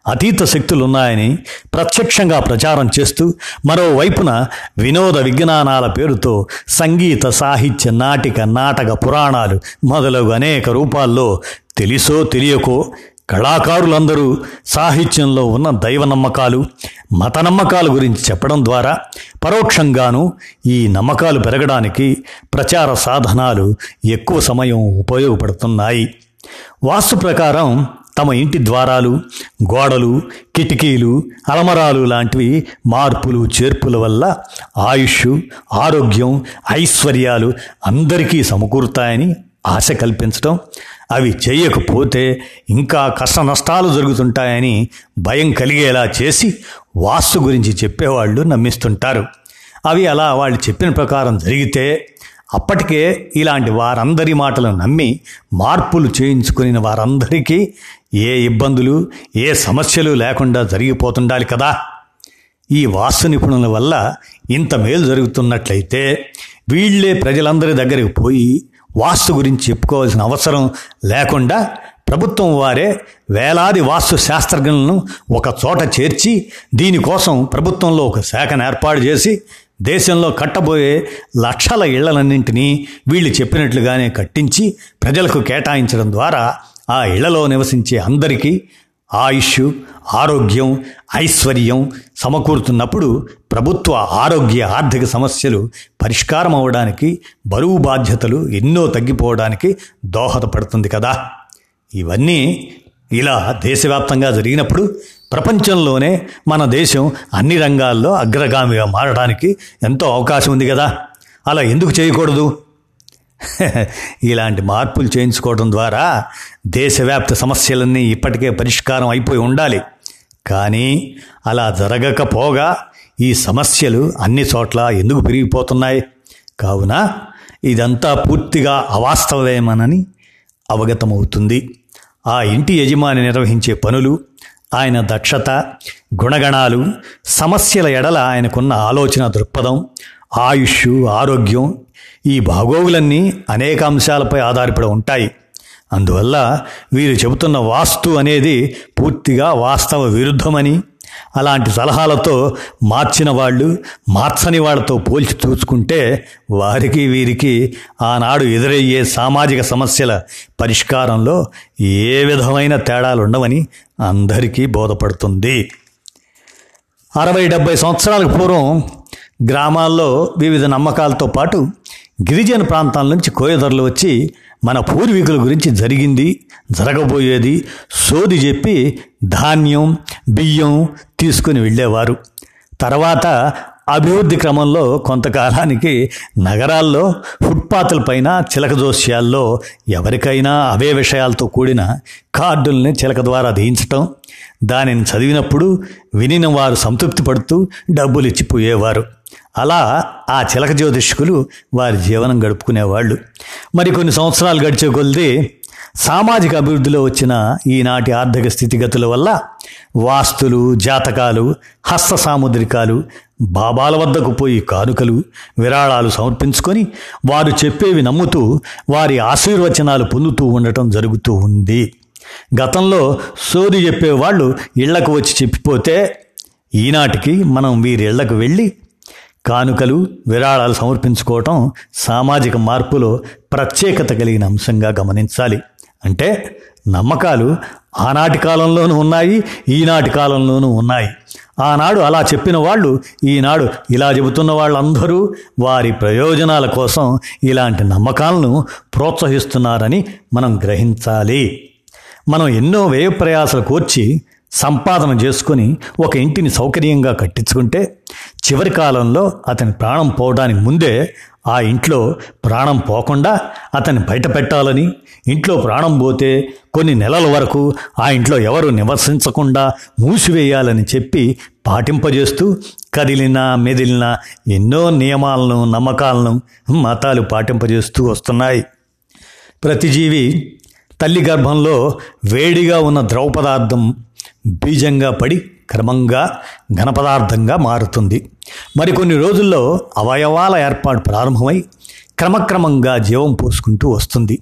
అతీత శక్తులున్నాయని ప్రత్యక్షంగా ప్రచారం చేస్తూ మరోవైపున వినోద విజ్ఞానాల పేరుతో సంగీత సాహిత్య నాటిక నాటక పురాణాలు మొదలగు అనేక రూపాల్లో తెలుసో తెలియకో కళాకారులందరూ సాహిత్యంలో ఉన్న దైవ నమ్మకాలు మత నమ్మకాల గురించి చెప్పడం ద్వారా పరోక్షంగాను ఈ నమ్మకాలు పెరగడానికి ప్రచార సాధనాలు ఎక్కువ సమయం ఉపయోగపడుతున్నాయి. వాస్తు ప్రకారం తమ ఇంటి ద్వారాలు గోడలు కిటికీలు అలమరాలు లాంటివి మార్పులు చేర్పుల వల్ల ఆయుష్ ఆరోగ్యం ఐశ్వర్యాలు అందరికీ సమకూరుతాయని ఆశ కల్పించడం అవి చేయకపోతే ఇంకా కష్ట నష్టాలు జరుగుతుంటాయని భయం కలిగేలా చేసి వాస్తు గురించి చెప్పేవాళ్ళు నమ్మిస్తుంటారు. అవి అలా వాళ్ళు చెప్పిన ప్రకారం జరిగితే అప్పటికే ఇలాంటి వారందరి మాటలను నమ్మి మార్పులు చేయించుకుని వారందరికీ ఏ ఇబ్బందులు ఏ సమస్యలు లేకుండా జరిగిపోతుండాలి కదా. ఈ వాస్తు నిపుణుల వల్ల ఇంత మేలు జరుగుతున్నట్లయితే వీళ్ళే ప్రజలందరి దగ్గరికి పోయి వాస్తు గురించి చెప్పుకోవాల్సిన అవసరం లేకుండా ప్రభుత్వం వారే వేలాది వాస్తు శాస్త్రజ్ఞులను ఒక చోట చేర్చి దీనికోసం ప్రభుత్వంలో ఒక శాఖను ఏర్పాటు చేసి దేశంలో కట్టబోయే లక్షల ఇళ్ళనన్నింటినీ వీళ్ళు చెప్పినట్లుగానే కట్టించి ప్రజలకు కేటాయించడం ద్వారా ఆ ఇళ్ళలో నివసించే అందరికీ ఆయుష్ ఆరోగ్యం ఐశ్వర్యం సమకూరుతున్నప్పుడు ప్రభుత్వ ఆరోగ్య ఆర్థిక సమస్యలు పరిష్కారం అవడానికి బరువు బాధ్యతలు ఎన్నో తగ్గిపోవడానికి దోహదపడుతుంది కదా. ఇవన్నీ ఇలా దేశవ్యాప్తంగా జరిగినప్పుడు ప్రపంచంలోనే మన దేశం అన్ని రంగాల్లో అగ్రగామిగా మారడానికి ఎంతో అవకాశం ఉంది కదా. అలా ఎందుకు చేయకూడదు? ఇలాంటి మార్పులు చేయించుకోవడం ద్వారా దేశవ్యాప్త సమస్యలన్నీ ఇప్పటికే పరిష్కారం అయిపోయి ఉండాలి. కానీ అలా జరగకపోగా ఈ సమస్యలు అన్ని చోట్ల ఎందుకు పెరిగిపోతున్నాయి? కావున ఇదంతా పూర్తిగా అవాస్తవమేమనని అవగతమవుతుంది. ఆ ఇంటి యజమాని నిర్వహించే పనులు ఆయన దక్షత గుణగణాలు సమస్యల ఎడల ఆయనకున్న ఆలోచన దృక్పథం ఆయుష్ ఆరోగ్యం ఈ భాగోగులన్నీ అనేక అంశాలపై ఆధారపడి ఉంటాయి. అందువల్ల వీరు చెబుతున్న వాస్తు అనేది పూర్తిగా వాస్తవ విరుద్ధమని అలాంటి సలహాలతో మార్చిన వాళ్ళు మార్చని వాళ్ళతో పోల్చి చూసుకుంటే వారికి వీరికి ఆనాడు ఎదురయ్యే సామాజిక సమస్యల పరిష్కారంలో ఏ విధమైన తేడాలు ఉండవని అందరికీ బోధపడుతుంది. అరవై డెబ్బై సంవత్సరాలకు పూర్వం గ్రామాల్లో వివిధ నమ్మకాలతో పాటు గిరిజన ప్రాంతాల నుంచి కోయదొరలు వచ్చి మన పూర్వీకుల గురించి జరిగింది జరగబోయేది సోది చెప్పి ధాన్యం బియ్యం తీసుకుని వెళ్ళేవారు. తర్వాత అభివృద్ధి క్రమంలో కొంతకాలానికి నగరాల్లో ఫుట్పాత్లపైన చిలక జోస్యాల్లో ఎవరికైనా అవే విషయాలతో కూడిన కార్డుల్ని చిలక ద్వారా దించటం దానిని చదివినప్పుడు వినిన వారు సంతృప్తి పడుతూ డబ్బులు ఇచ్చిపోయేవారు అలా ఆ చిలక జ్యోతిష్కులు వారి జీవనం గడుపుకునేవాళ్ళు. మరి కొన్ని సంవత్సరాలు గడిచే కొలిది సామాజిక అభివృద్ధిలో వచ్చిన ఈనాటి ఆర్థిక స్థితిగతుల వల్ల వాస్తులు జాతకాలు హస్త సాముద్రికాలు బాబాల వద్దకు పోయి కానుకలు విరాళాలు సమర్పించుకొని వారు చెప్పేవి నమ్ముతూ వారి ఆశీర్వచనాలు పొందుతూ ఉండటం జరుగుతూ ఉంది. గతంలో సోది చెప్పేవాళ్ళు ఇళ్ళకు వచ్చి చెప్పిపోతే ఈనాటికి మనం వీరి ఇళ్ళకు వెళ్ళి కానుకలు విరాళాలు సమర్పించుకోవటం సామాజిక మార్పులో ప్రత్యేకత కలిగిన అంశంగా గమనించాలి. అంటే నమ్మకాలు ఆనాటి కాలంలోనూ ఉన్నాయి ఈనాటి కాలంలోనూ ఉన్నాయి. ఆనాడు అలా చెప్పిన వాళ్ళు ఈనాడు ఇలా చెబుతున్న వాళ్ళందరూ వారి ప్రయోజనాల కోసం ఇలాంటి నమ్మకాలను ప్రోత్సహిస్తున్నారని మనం గ్రహించాలి. మనం ఎన్నో వ్యయ ప్రయాసాలు కోర్చి సంపాదన చేసుకొని ఒక ఇంటిని సౌకర్యంగా కట్టించుకుంటే చివరి కాలంలో అతని ప్రాణం పోవడానికి ముందే ఆ ఇంట్లో ప్రాణం పోకుండా అతన్ని బయట పెట్టాలని ఇంట్లో ప్రాణం పోతే కొన్ని నెలల వరకు ఆ ఇంట్లో ఎవరు నివసించకుండా మూసివేయాలని చెప్పి పాటింపజేస్తూ కదిలిన మెదిలిన ఎన్నో నియమాలను నమ్మకాలను మతాలు పాటింపజేస్తూ వస్తున్నాయి. ప్రతి జీవి తల్లి గర్భంలో వేడిగా ఉన్న ద్రవ పదార్థం బీజంగా పడి క్రమంగా ఘనపదార్థంగా మారుతుంది. మరికొన్ని రోజుల్లో అవయవాల ఏర్పాటు ప్రారంభమై క్రమక్రమంగా జీవం పోసుకుంటూ వస్తుంది.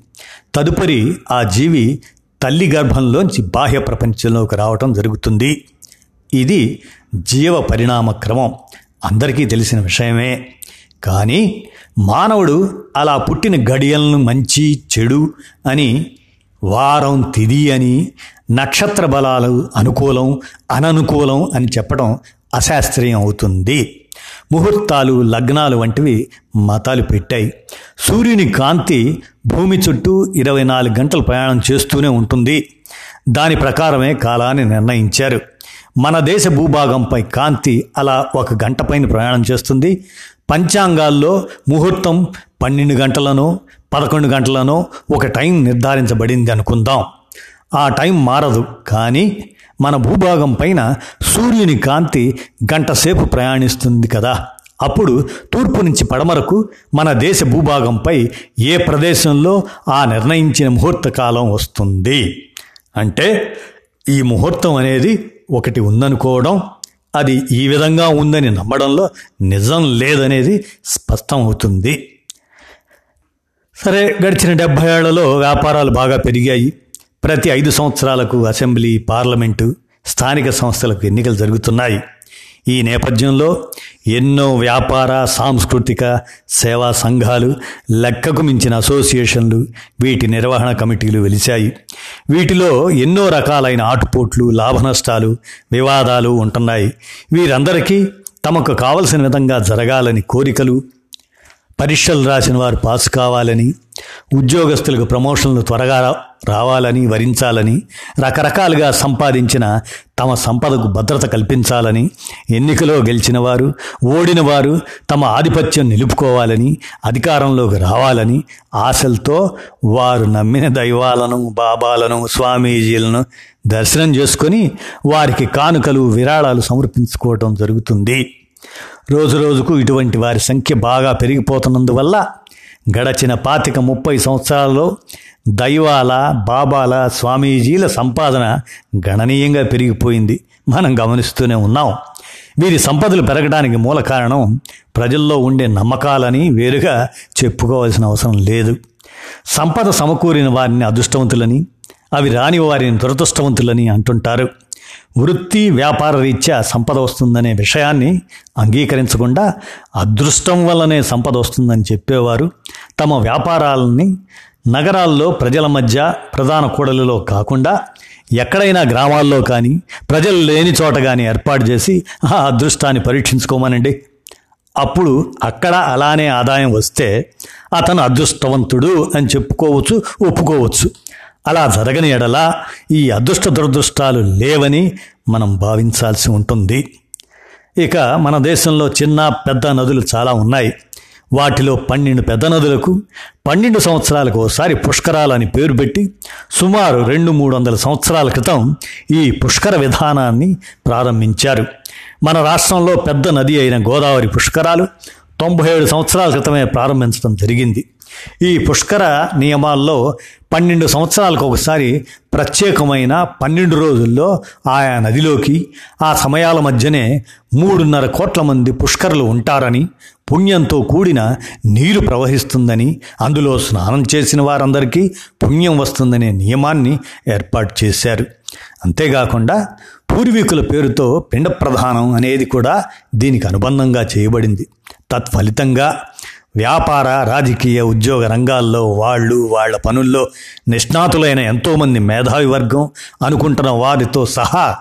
తదుపరి ఆ జీవి తల్లి గర్భంలోంచి బాహ్య ప్రపంచంలోకి రావటం జరుగుతుంది. ఇది జీవ పరిణామ క్రమం. అందరికీ తెలిసిన విషయమే. కానీ మానవుడు అలా పుట్టిన గడియలను మంచి చెడు అని వారం తిది అని నక్షత్ర బలాలు అనుకూలం అననుకూలం అని చెప్పడం అశాస్త్రీయం అవుతుంది. ముహూర్తాలు లగ్నాలు వంటివి మతాలు పెట్టాయి. సూర్యుని కాంతి భూమి చుట్టూ ఇరవై నాలుగు గంటలు ప్రయాణం చేస్తూనే ఉంటుంది. దాని ప్రకారమే కాలాన్ని నిర్ణయించారు. మన దేశ భూభాగంపై కాంతి అలా ఒక గంట పైన ప్రయాణం చేస్తుంది. పంచాంగాల్లో ముహూర్తం పన్నెండు గంటలను పదకొండు గంటలను ఒక టైం నిర్ధారించబడింది అనుకుందాం. ఆ టైం మారదు కానీ మన భూభాగం పైన సూర్యుని కాంతి గంటసేపు ప్రయాణిస్తుంది కదా. అప్పుడు తూర్పు నుంచి పడమరకు మన దేశ భూభాగంపై ఏ ప్రదేశంలో ఆ నిర్ణయించిన ముహూర్త కాలం వస్తుంది? అంటే ఈ ముహూర్తం అనేది ఒకటి ఉందనుకోవడం అది ఈ విధంగా ఉందని నమ్మడంలో నిజం లేదనేది స్పష్టం అవుతుంది సరే గడిచిన డెబ్భై ఏళ్ళలో వ్యాపారాలు బాగా పెరిగాయి. ప్రతి ఐదు సంవత్సరాలకు అసెంబ్లీ పార్లమెంటు స్థానిక సంస్థలకు ఎన్నికలు జరుగుతున్నాయి. ఈ నేపథ్యంలో ఎన్నో వ్యాపార సాంస్కృతిక సేవా సంఘాలు లెక్కకు మించిన అసోసియేషన్లు వీటి నిర్వహణ కమిటీలు వెలిశాయి. వీటిలో ఎన్నో రకాలైన ఆటుపోట్లు లాభనష్టాలు వివాదాలు ఉంటున్నాయి. వీరందరికీ తమకు కావలసిన విధంగా జరగాలని కోరికలు పరీక్షలు రాసిన వారు పాస్ కావాలని ఉద్యోగస్తులకు ప్రమోషన్లు త్వరగా రావాలని వరించాలని రకరకాలుగా సంపాదించిన తమ సంపదకు భద్రత కల్పించాలని ఎన్నికలో గెలిచిన వారు ఓడిన వారు తమ ఆధిపత్యం నిలుపుకోవాలని అధికారంలోకి రావాలని ఆశలతో వారు నమ్మిన దైవాలను బాబాలను స్వామీజీలను దర్శనం చేసుకొని వారికి కానుకలు విరాళాలు సమర్పించుకోవటం జరుగుతుంది. రోజు రోజుకు ఇటువంటి వారి సంఖ్య బాగా పెరిగిపోతున్నందువల్ల గడచిన పాతిక ముప్పై సంవత్సరాల్లో దైవాల బాబాల స్వామీజీల సంపాదన గణనీయంగా పెరిగిపోయింది. మనం గమనిస్తూనే ఉన్నాం. వీరి సంపదలు పెరగడానికి మూల కారణం ప్రజల్లో ఉండే నమ్మకాలని వేరుగా చెప్పుకోవాల్సిన అవసరం లేదు. సంపద సమకూరిన వారిని అదృష్టవంతులని అవి రాని వారిని దురదృష్టవంతులని అంటుంటారు. వృత్తి వ్యాపార రీత్యా సంపద వస్తుందనే విషయాన్ని అంగీకరించకుండా అదృష్టం వల్లనే సంపద వస్తుందని చెప్పేవారు. తమ వ్యాపారాలని నగరాల్లో ప్రజల మధ్య ప్రధాన కూడలిలో కాకుండా ఎక్కడైనా గ్రామాల్లో కానీ ప్రజలు లేని చోట కానీ ఏర్పాటు చేసి ఆ అదృష్టాన్ని పరీక్షించుకోమనండి. అప్పుడు అక్కడ అలానే ఆదాయం వస్తే అతను అదృష్టవంతుడు అని చెప్పుకోవచ్చు ఒప్పుకోవచ్చు. అలా జరగని ఎడల ఈ అదృష్ట దురదృష్టాలు లేవని మనం భావించాల్సి ఉంటుంది. ఇక మన దేశంలో చిన్న పెద్ద నదులు చాలా ఉన్నాయి. వాటిలో పన్నెండు పెద్ద నదులకు పన్నెండు సంవత్సరాలకు ఒకసారి పుష్కరాలని పేరు పెట్టి సుమారు రెండు మూడు వందల సంవత్సరాల క్రితం ఈ పుష్కర విధానాన్ని ప్రారంభించారు. మన రాష్ట్రంలో పెద్ద నది అయిన గోదావరి పుష్కరాలు తొంభై ఏడు సంవత్సరాల క్రితమే ప్రారంభించడం జరిగింది. ఈ పుష్కర నియమాల్లో పన్నెండు సంవత్సరాలకు ఒకసారి ప్రత్యేకమైన పన్నెండు రోజుల్లో ఆయా నదిలోకి ఆ సమయాల మధ్యనే మూడున్నర కోట్ల మంది పుష్కరులు ఉంటారని పుణ్యంతో కూడిన నీరు ప్రవహిస్తుందని అందులో స్నానం చేసిన వారందరికీ పుణ్యం వస్తుందనే నియమాన్ని ఏర్పాటు చేశారు. అంతేకాకుండా పూర్వీకుల పేరుతో పిండ ప్రధానం అనేది కూడా దీనికి అనుబంధంగా చేయబడింది. తత్ఫలితంగా వ్యాపార రాజకీయ ఉద్యోగ రంగాల్లో వాళ్ళు వాళ్ళ పనుల్లో నిష్ణాతులైన ఎంతోమంది మేధావి వర్గం అనుకుంటున్న వారితో సహా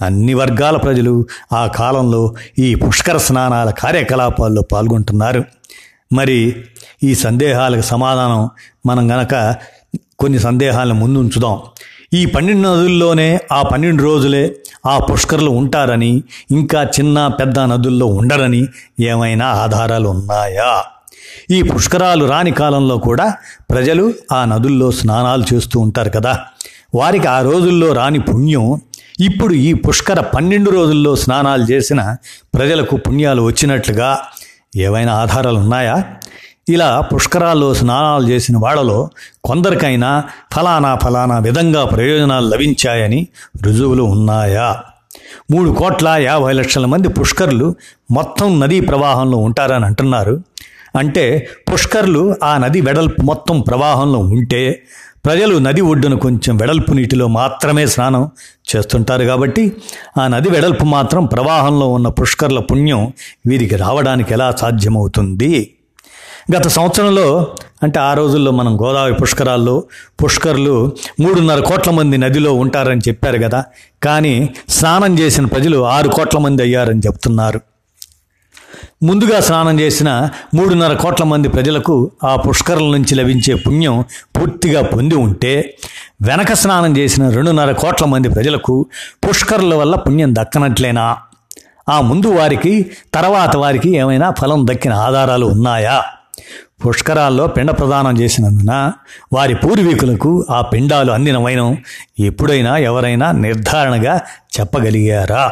అన్ని వర్గాల ప్రజలు ఆ కాలంలో ఈ పుష్కర స్నానాల కార్యకలాపాల్లో పాల్గొంటున్నారు. మరి ఈ సందేహాలకు సమాధానం మనం గనక కొన్ని సందేహాలను ముందు ఉంచుదాం ఈ పన్నెండు నదుల్లోనే ఆ పన్నెండు రోజులే ఆ పుష్కరులు ఉంటారని ఇంకా చిన్న పెద్ద నదుల్లో ఉండరని ఏమైనా ఆధారాలు ఉన్నాయా ఈ పుష్కరాలు రాని కాలంలో కూడా ప్రజలు ఆ నదుల్లో స్నానాలు చేస్తూ ఉంటారు కదా. వారికి ఆ రోజుల్లో రాని పుణ్యం ఇప్పుడు ఈ పుష్కర పన్నెండు రోజుల్లో స్నానాలు చేసిన ప్రజలకు పుణ్యాలు వచ్చినట్లుగా ఏవైనా ఆధారాలు ఉన్నాయా? ఇలా పుష్కరాల్లో స్నానాలు చేసిన వాళ్ళలో కొందరికైనా ఫలానా ఫలానా విధంగా ప్రయోజనాలు లభించాయని రుజువులు ఉన్నాయా? మూడు కోట్ల యాభై లక్షల మంది పుష్కర్లు మొత్తం నదీ ప్రవాహంలో ఉంటారని అంటున్నారు. అంటే పుష్కర్లు ఆ నది వెడల్పు మొత్తం ప్రవాహంలో ఉంటే ప్రజలు నది ఒడ్డున కొంచెం వెడల్పు నీటిలో మాత్రమే స్నానం చేస్తుంటారు కాబట్టి ఆ నది వెడల్పు మాత్రం ప్రవాహంలో ఉన్న పుష్కర్ల పుణ్యం వీరికి రావడానికి ఎలా సాధ్యమవుతుంది? గత సంవత్సరంలో అంటే ఆ రోజుల్లో మనం గోదావరి పుష్కరాల్లో పుష్కర్లు మూడున్నర కోట్ల మంది నదిలో ఉంటారని చెప్పారు కదా. కానీ స్నానం చేసిన ప్రజలు ఆరు కోట్ల మంది అయ్యారని చెప్తున్నారు. ముందుగా స్నానం చేసిన మూడున్నర కోట్ల మంది ప్రజలకు ఆ పుష్కరం నుంచి లభించే పుణ్యం పూర్తిగా పొంది ఉంటే వెనక స్నానం చేసిన రెండున్నర కోట్ల మంది ప్రజలకు పుష్కరుల వల్ల పుణ్యం దక్కనట్లేనా? ఆ ముందు వారికి తర్వాత వారికి ఏమైనా ఫలం దక్కిన ఆధారాలు ఉన్నాయా? పుష్కరాల్లో పిండ ప్రదానం చేసినందున వారి పూర్వీకులకు ఆ పిండాలు అందినవైనం ఎప్పుడైనా ఎవరైనా నిర్ధారణగా చెప్పగలిగారా?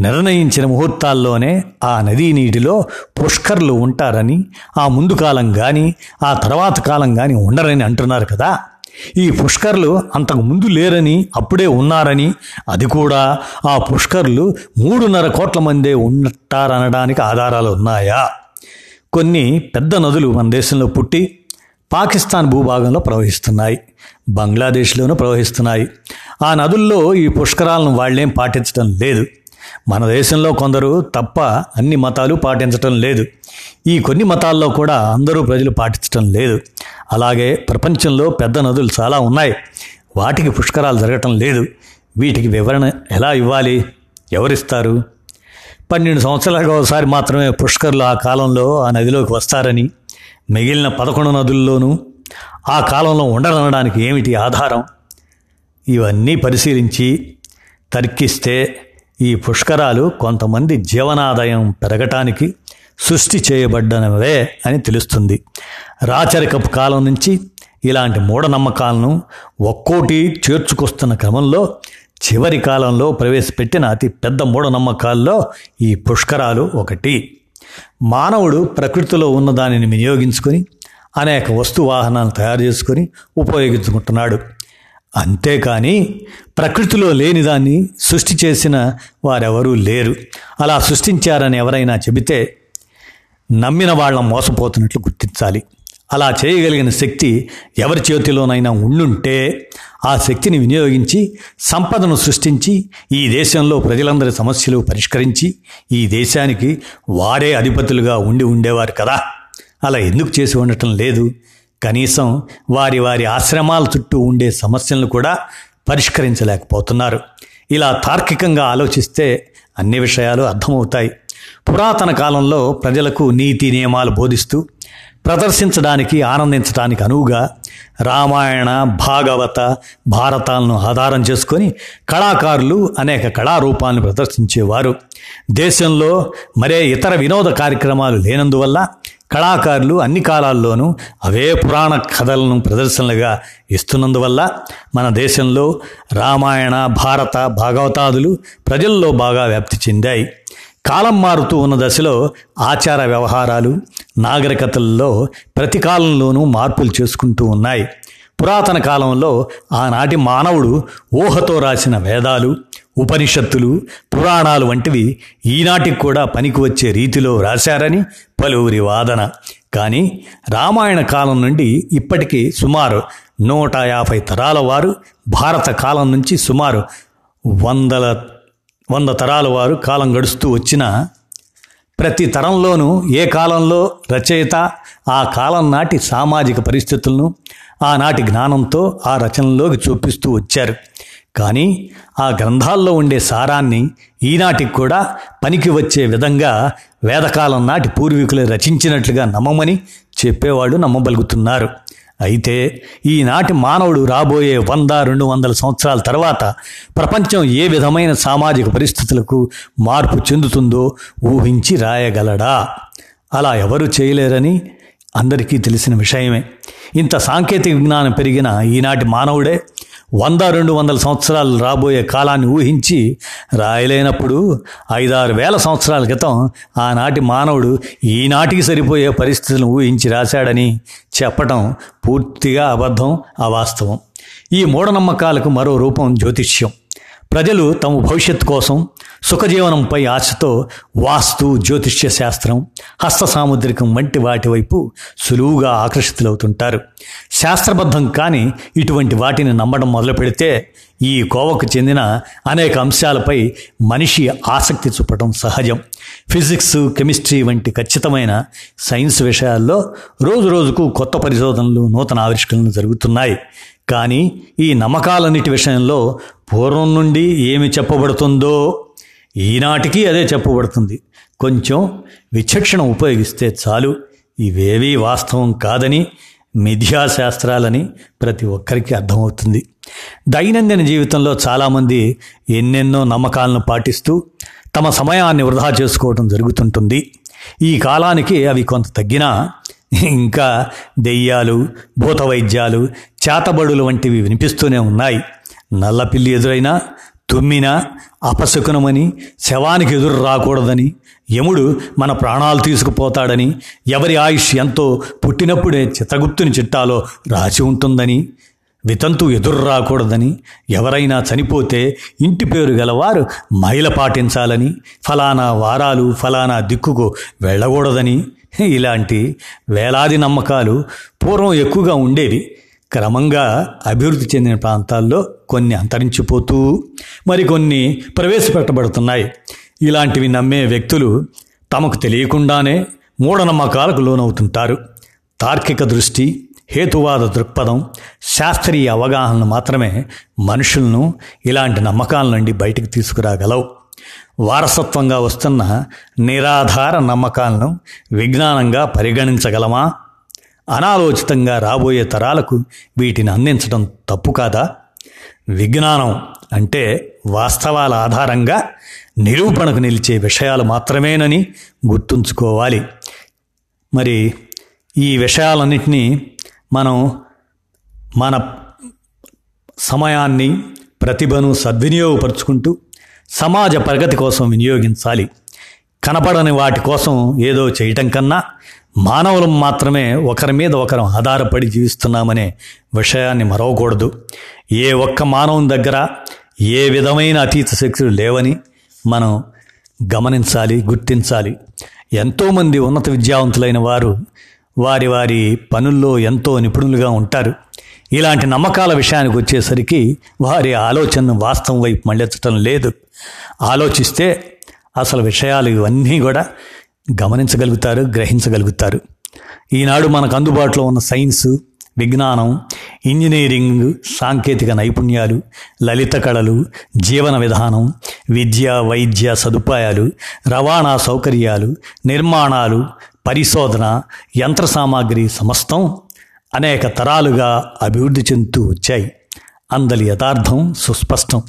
నిర్ణయించిన ముహూర్తాల్లోనే ఆ నదీ నీటిలో పుష్కర్లు ఉంటారని ఆ ముందు కాలం కానీ ఆ తర్వాత కాలం కానీ ఉండరని అంటున్నారు కదా. ఈ పుష్కర్లు అంతకు ముందు లేరని అప్పుడే ఉన్నారని అది కూడా ఆ పుష్కర్లు మూడున్నర కోట్ల మందే ఉంటారనడానికి ఆధారాలు ఉన్నాయా? కొన్ని పెద్ద నదులు మన దేశంలో పుట్టి పాకిస్తాన్ భూభాగంలో ప్రవహిస్తున్నాయి బంగ్లాదేశ్లోనూ ప్రవహిస్తున్నాయి. ఆ నదుల్లో ఈ పుష్కరాలను వాళ్ళేం పాటించడం లేదు. మన దేశంలో కొందరు తప్ప అన్ని మతాలు పాటించటం లేదు. ఈ కొన్ని మతాల్లో కూడా అందరూ ప్రజలు పాటించటం లేదు. అలాగే ప్రపంచంలో పెద్ద నదులు చాలా ఉన్నాయి. వాటికి పుష్కరాలు జరగటం లేదు. వీటికి వివరణ ఎలా ఇవ్వాలి? ఎవరిస్తారు? పన్నెండు సంవత్సరాలకు ఒకసారి మాత్రమే పుష్కరులు ఆ కాలంలో ఆ నదిలోకి వస్తారని మిగిలిన పదకొండు నదుల్లోనూ ఆ కాలంలో ఉండనడానికి ఏమిటి ఆధారం? ఇవన్నీ పరిశీలించి తర్కిస్తే ఈ పుష్కరాలు కొంతమంది జీవనాదాయం పెరగటానికి సృష్టి చేయబడ్డనవే అని తెలుస్తుంది. రాచరికపు కాలం నుంచి ఇలాంటి మూఢనమ్మకాలను ఒక్కోటి చేర్చుకొస్తున్న క్రమంలో చివరి కాలంలో ప్రవేశపెట్టిన అతి పెద్ద మూఢనమ్మకాల్లో ఈ పుష్కరాలు ఒకటి. మానవుడు ప్రకృతిలో ఉన్న దానిని వినియోగించుకొని అనేక వస్తు వాహనాలను తయారు చేసుకొని ఉపయోగించుకుంటున్నాడు. అంతేకాని ప్రకృతిలో లేని దాన్ని సృష్టి చేసిన వారెవరూ లేరు. అలా సృష్టించారని ఎవరైనా చెబితే నమ్మిన వాళ్ళం మోసపోతున్నట్లు గుర్తించాలి. అలా చేయగలిగిన శక్తి ఎవరి చేతిలోనైనా ఉండుంటే ఆ శక్తిని వినియోగించి సంపదను సృష్టించి ఈ దేశంలో ప్రజలందరి సమస్యలు పరిష్కరించి ఈ దేశానికి వారే అధిపతులుగా ఉండి ఉండేవారు కదా. అలా ఎందుకు చేసి ఉండటం లేదు? కనీసం వారి వారి ఆశ్రమాల చుట్టూ ఉండే సమస్యలను కూడా పరిష్కరించలేకపోతున్నారు. ఇలా తార్కికంగా ఆలోచిస్తే అన్ని విషయాలు అర్థమవుతాయి. పురాతన కాలంలో ప్రజలకు నీతి నియమాలు బోధిస్తూ ప్రదర్శించడానికి ఆనందించడానికి అనువుగా రామాయణ భాగవత భారతాలను ఆధారం చేసుకొని కళాకారులు అనేక కళారూపాలను ప్రదర్శించేవారు. దేశంలో మరే ఇతర వినోద కార్యక్రమాలు లేనందువల్ల కళాకారులు అన్ని కాలాల్లోనూ అవే పురాణ కథలను ప్రదర్శనలుగా ఇస్తున్నందువల్ల మన దేశంలో రామాయణ భారత భాగవతాదులు ప్రజల్లో బాగా వ్యాప్తి చెందాయి. కాలం మారుతూ ఉన్న దశలో ఆచార వ్యవహారాలు నాగరికతల్లో ప్రతి కాలంలోనూ మార్పులు చేసుకుంటూ ఉన్నాయి. పురాతన కాలంలో ఆనాటి మానవుడు ఊహతో రాసిన వేదాలు ఉపనిషత్తులు పురాణాలు వంటివి ఈనాటికి కూడా పనికి వచ్చే రీతిలో రాశారని పలువురి వాదన. కానీ రామాయణ కాలం నుండి ఇప్పటికీ సుమారు నూట యాభై తరాల వారు భారత కాలం నుంచి సుమారు వందల వంద తరాల వారు కాలం గడుస్తూ వచ్చిన ప్రతి తరంలోనూ ఏ కాలంలో రచయిత ఆ కాలం నాటి సామాజిక పరిస్థితులను ఆనాటి జ్ఞానంతో ఆ రచనలోకి చూపిస్తూ వచ్చారు. కానీ ఆ గ్రంథాల్లో ఉండే సారాన్ని ఈనాటికి కూడా పనికి వచ్చే విధంగా వేదకాలం నాటి పూర్వీకులు రచించినట్లుగా నమ్మమని చెప్పేవాడు నమ్మబలుగుతున్నారు. అయితే ఈనాటి మానవుడు రాబోయే వంద రెండు వందల సంవత్సరాల తర్వాత ప్రపంచం ఏ విధమైన సామాజిక పరిస్థితులకు మార్పు చెందుతుందో ఊహించి రాయగలడా? అలా ఎవరు చేయలేరని అందరికీ తెలిసిన విషయమే. ఇంత సాంకేతిక విజ్ఞానం పెరిగిన ఈనాటి మానవుడే వంద రెండు వందల సంవత్సరాలు రాబోయే కాలాన్ని ఊహించి రాయలేనప్పుడు ఐదారు వేల సంవత్సరాల క్రితం ఆనాటి మానవుడు ఈనాటికి సరిపోయే పరిస్థితులను ఊహించి రాశాడని చెప్పటం పూర్తిగా అబద్ధం అవాస్తవం. ఈ మూఢనమ్మకాలకు మరో రూపం జ్యోతిష్యం. ప్రజలు తమ భవిష్యత్తు కోసం సుఖజీవనంపై ఆశతో వాస్తు జ్యోతిష్య శాస్త్రం హస్త సాముద్రికం వంటి వాటి వైపు సులువుగా ఆకర్షితులవుతుంటారు. శాస్త్రబద్ధం కానీ ఇటువంటి వాటిని నమ్మడం మొదలు పెడితే ఈ కోవకు చెందిన అనేక అంశాలపై మనిషి ఆసక్తి చూపడం సహజం. ఫిజిక్స్ కెమిస్ట్రీ వంటి ఖచ్చితమైన సైన్స్ విషయాల్లో రోజు రోజుకు కొత్త పరిశోధనలు నూతన ఆవిష్కరణలు జరుగుతున్నాయి. కానీ ఈ నమ్మకాలన్నిటి విషయంలో పూర్వం నుండి ఏమి చెప్పబడుతుందో ఈనాటికి అదే చెప్పబడుతుంది. కొంచెం విచక్షణ ఉపయోగిస్తే చాలు. ఇవేవీ వాస్తవం కాదని మిథ్యాశాస్త్రాలని ప్రతి ఒక్కరికి అర్థమవుతుంది. దైనందిన జీవితంలో చాలామంది ఎన్నెన్నో నమ్మకాలను పాటిస్తూ తమ సమయాన్ని వృధా చేసుకోవడం జరుగుతుంటుంది. ఈ కాలానికి అవి కొంత తగ్గినా ఇంకా దెయ్యాలు భూతవైద్యాలు చేతబడులు వంటివి వినిపిస్తూనే ఉన్నాయి. నల్లపిల్లి ఎదురైనా తుమ్మినా అపశకునమని శవానికి ఎదురు రాకూడదని యముడు మన ప్రాణాలు తీసుకుపోతాడని ఎవరి ఆయుష్ ఎంతో పుట్టినప్పుడే చిత్తగుప్తుని చిట్టాలో రాసి ఉంటుందని వితంతు ఎదురు రాకూడదని ఎవరైనా చనిపోతే ఇంటి పేరు గలవారు మహిళ పాటించాలని ఫలానా వారాలు ఫలానా దిక్కుకు వెళ్ళకూడదని ఇలాంటి వేలాది నమ్మకాలు పూర్వం ఎక్కువగా ఉండేవి. క్రమంగా అభివృద్ధి చెందిన ప్రాంతాల్లో కొన్ని అంతరించిపోతూ మరికొన్ని ప్రవేశపెట్టబడుతున్నాయి. ఇలాంటివి నమ్మే వ్యక్తులు తమకు తెలియకుండానే మూఢనమ్మకాలకు లోనవుతుంటారు. తార్కిక దృష్టి హేతువాద దృక్పథం శాస్త్రీయ అవగాహనలు మాత్రమే మనుషులను ఇలాంటి నమ్మకాల నుండి బయటకు తీసుకురాగలవు. వారసత్వంగా వస్తున్న నిరాధార నమ్మకాలను విజ్ఞానంగా పరిగణించగలమా? అనాలోచితంగా రాబోయే తరాలకు వీటిని అందించడం తప్పు కాదా? విజ్ఞానం అంటే వాస్తవాల ఆధారంగా నిరూపణకు నిలిచే విషయాలు మాత్రమేనని గుర్తుంచుకోవాలి. మరి ఈ విషయాలన్నింటినీ మనం మన సమయాన్ని ప్రతిభను సద్వినియోగపరుచుకుంటూ సమాజ ప్రగతి కోసం వినియోగించాలి. కనపడని వాటి కోసం ఏదో చేయటం కన్నా మానవులం మాత్రమే ఒకరి మీద ఒకరం ఆధారపడి జీవిస్తున్నామనే విషయాన్ని మరవకూడదు. ఏ ఒక్క మానవుని దగ్గర ఏ విధమైన అతీత శక్తులు లేవని మనం గమనించాలి గుర్తించాలి. ఎంతోమంది ఉన్నత విద్యావంతులైన వారు వారి వారి పనుల్లో ఎంతో నిపుణులుగా ఉంటారు. ఇలాంటి నమ్మకాల విషయానికి వచ్చేసరికి వారి ఆలోచనను వాస్తవం వైపు మళ్ళించటం లేదు. ఆలోచిస్తే అసలు విషయాలు ఇవన్నీ కూడా గమనించగలుగుతారు గ్రహించగలుగుతారు. ఈనాడు మనకు అందుబాటులో ఉన్న సైన్సు విజ్ఞానం ఇంజనీరింగ్ సాంకేతిక నైపుణ్యాలు లలిత కళలు జీవన విధానం విద్య వైద్య సదుపాయాలు రవాణా సౌకర్యాలు నిర్మాణాలు పరిశోధన యంత్ర సామాగ్రి సమస్తం అనేక తరాలుగా అభివృద్ధి చెందుతూ వచ్చాయి. అందలి యథార్థం సుస్పష్టం.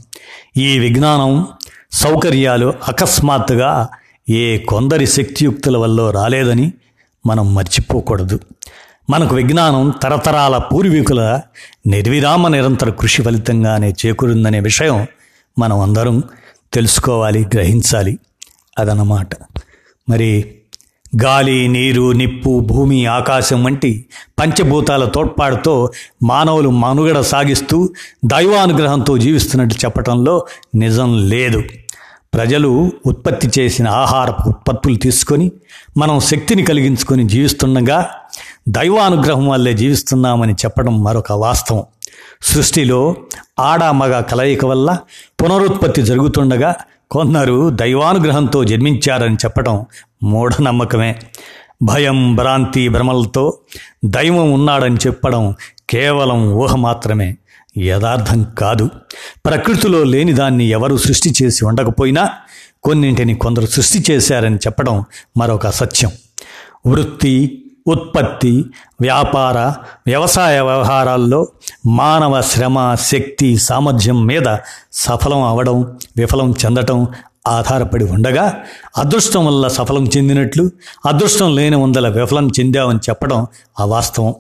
ఈ విజ్ఞానం సౌకర్యాలు అకస్మాత్తుగా ఏ కొందరి శక్తియుక్తుల వల్ల రాలేదని మనం మర్చిపోకూడదు. మనకు విజ్ఞానం తరతరాల పూర్వీకుల నిర్విరామ నిరంతర కృషి ఫలితంగానే చేకూరిందనే విషయం మనం అందరం తెలుసుకోవాలి గ్రహించాలి అదన్నమాట. మరి గాలి నీరు నిప్పు భూమి ఆకాశం వంటి పంచభూతాల తోడ్పాటుతో మానవులు మనుగడ సాగిస్తూ దైవానుగ్రహంతో జీవిస్తున్నట్టు చెప్పడంలో నిజం లేదు. ప్రజలు ఉత్పత్తి చేసిన ఆహారపు ఉత్పత్తులు తీసుకొని మనం శక్తిని కలిగించుకొని జీవిస్తుండగా దైవానుగ్రహం వల్లే జీవిస్తున్నామని చెప్పడం మరొక వాస్తవం. సృష్టిలో ఆడ మగ కలయిక వల్ల పునరుత్పత్తి జరుగుతుండగా కొందరు దైవానుగ్రహంతో జన్మించారని చెప్పడం మూఢనమ్మకమే. భయం భ్రాంతి భ్రమలతో దైవం ఉన్నాడని చెప్పడం కేవలం ఊహ మాత్రమే. యథార్థం కాదు. ప్రకృతిలో లేని దాన్ని ఎవరు సృష్టి చేసి ఉండకపోయినా కొన్నింటిని కొందరు సృష్టి చేశారని చెప్పడం మరొక అసత్యం. వృత్తి ఉత్పత్తి వ్యాపార వ్యవసాయ వ్యవహారాల్లో మానవ శ్రమ శక్తి సామర్థ్యం మీద సఫలం అవడం విఫలం చెందటం ఆధారపడి ఉండగా అదృష్టం వల్ల సఫలం చెందినట్లు అదృష్టం లేని వందల విఫలం చెందామని చెప్పడం అవాస్తవం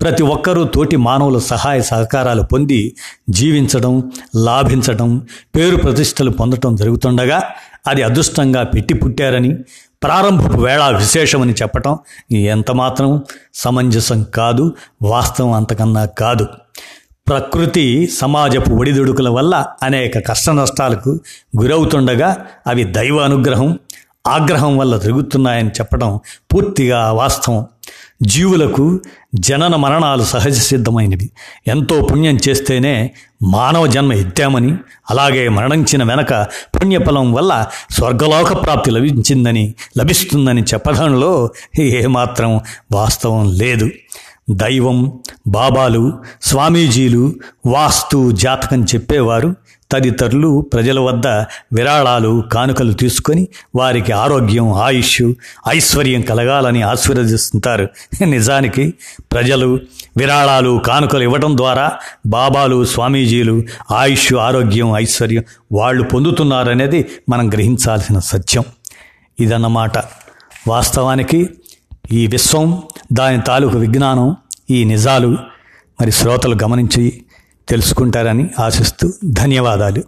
ప్రతి ఒక్కరూ తోటి మానవుల సహాయ సహకారాలు పొంది జీవించడం లాభించడం పేరు ప్రతిష్టలు పొందటం జరుగుతుండగా అది అదృష్టంగా పెట్టి పుట్టారని ప్రారంభపు వేళ విశేషమని చెప్పటం ఎంతమాత్రం సమంజసం కాదు వాస్తవం అంతకన్నా కాదు. ప్రకృతి సమాజపు ఒడిదుడుకుల వల్ల అనేక కష్ట నష్టాలకు గురవుతుండగా అవి దైవ అనుగ్రహం ఆగ్రహం వల్ల తిరుగుతున్నాయని చెప్పడం పూర్తిగా వాస్తవం. జీవులకు జనన మరణాలు సహజ సిద్ధమైనవి. ఎంతో పుణ్యం చేస్తేనే మానవ జన్మ ఎత్తామని అలాగే మరణించిన వెనక పుణ్యఫలం వల్ల స్వర్గలోక ప్రాప్తి లభించిందని లభిస్తుందని చెప్పడంలో ఏమాత్రం వాస్తవం లేదు. దైవం బాబాలు స్వామీజీలు వాస్తు జాతకం చెప్పేవారు. తదితరులు ప్రజల వద్ద విరాళాలు కానుకలు తీసుకొని వారికి ఆరోగ్యం ఆయుష్ ఐశ్వర్యం కలగాలని ఆశీర్వదిస్తుంటారు. నిజానికి ప్రజలు విరాళాలు కానుకలు ఇవ్వడం ద్వారా బాబాలు స్వామీజీలు ఆయుష్ ఆరోగ్యం ఐశ్వర్యం వాళ్ళు పొందుతున్నారనేది మనం గ్రహించాల్సిన సత్యం. ఇదన్నమాట. వాస్తవానికి ఈ విశ్వం దాని తాలూకు విజ్ఞానం ఈ నిజాలు మరి శ్రోతలు గమనించి తెలుసుకుంటారని ఆశిస్తూ ధన్యవాదాలు.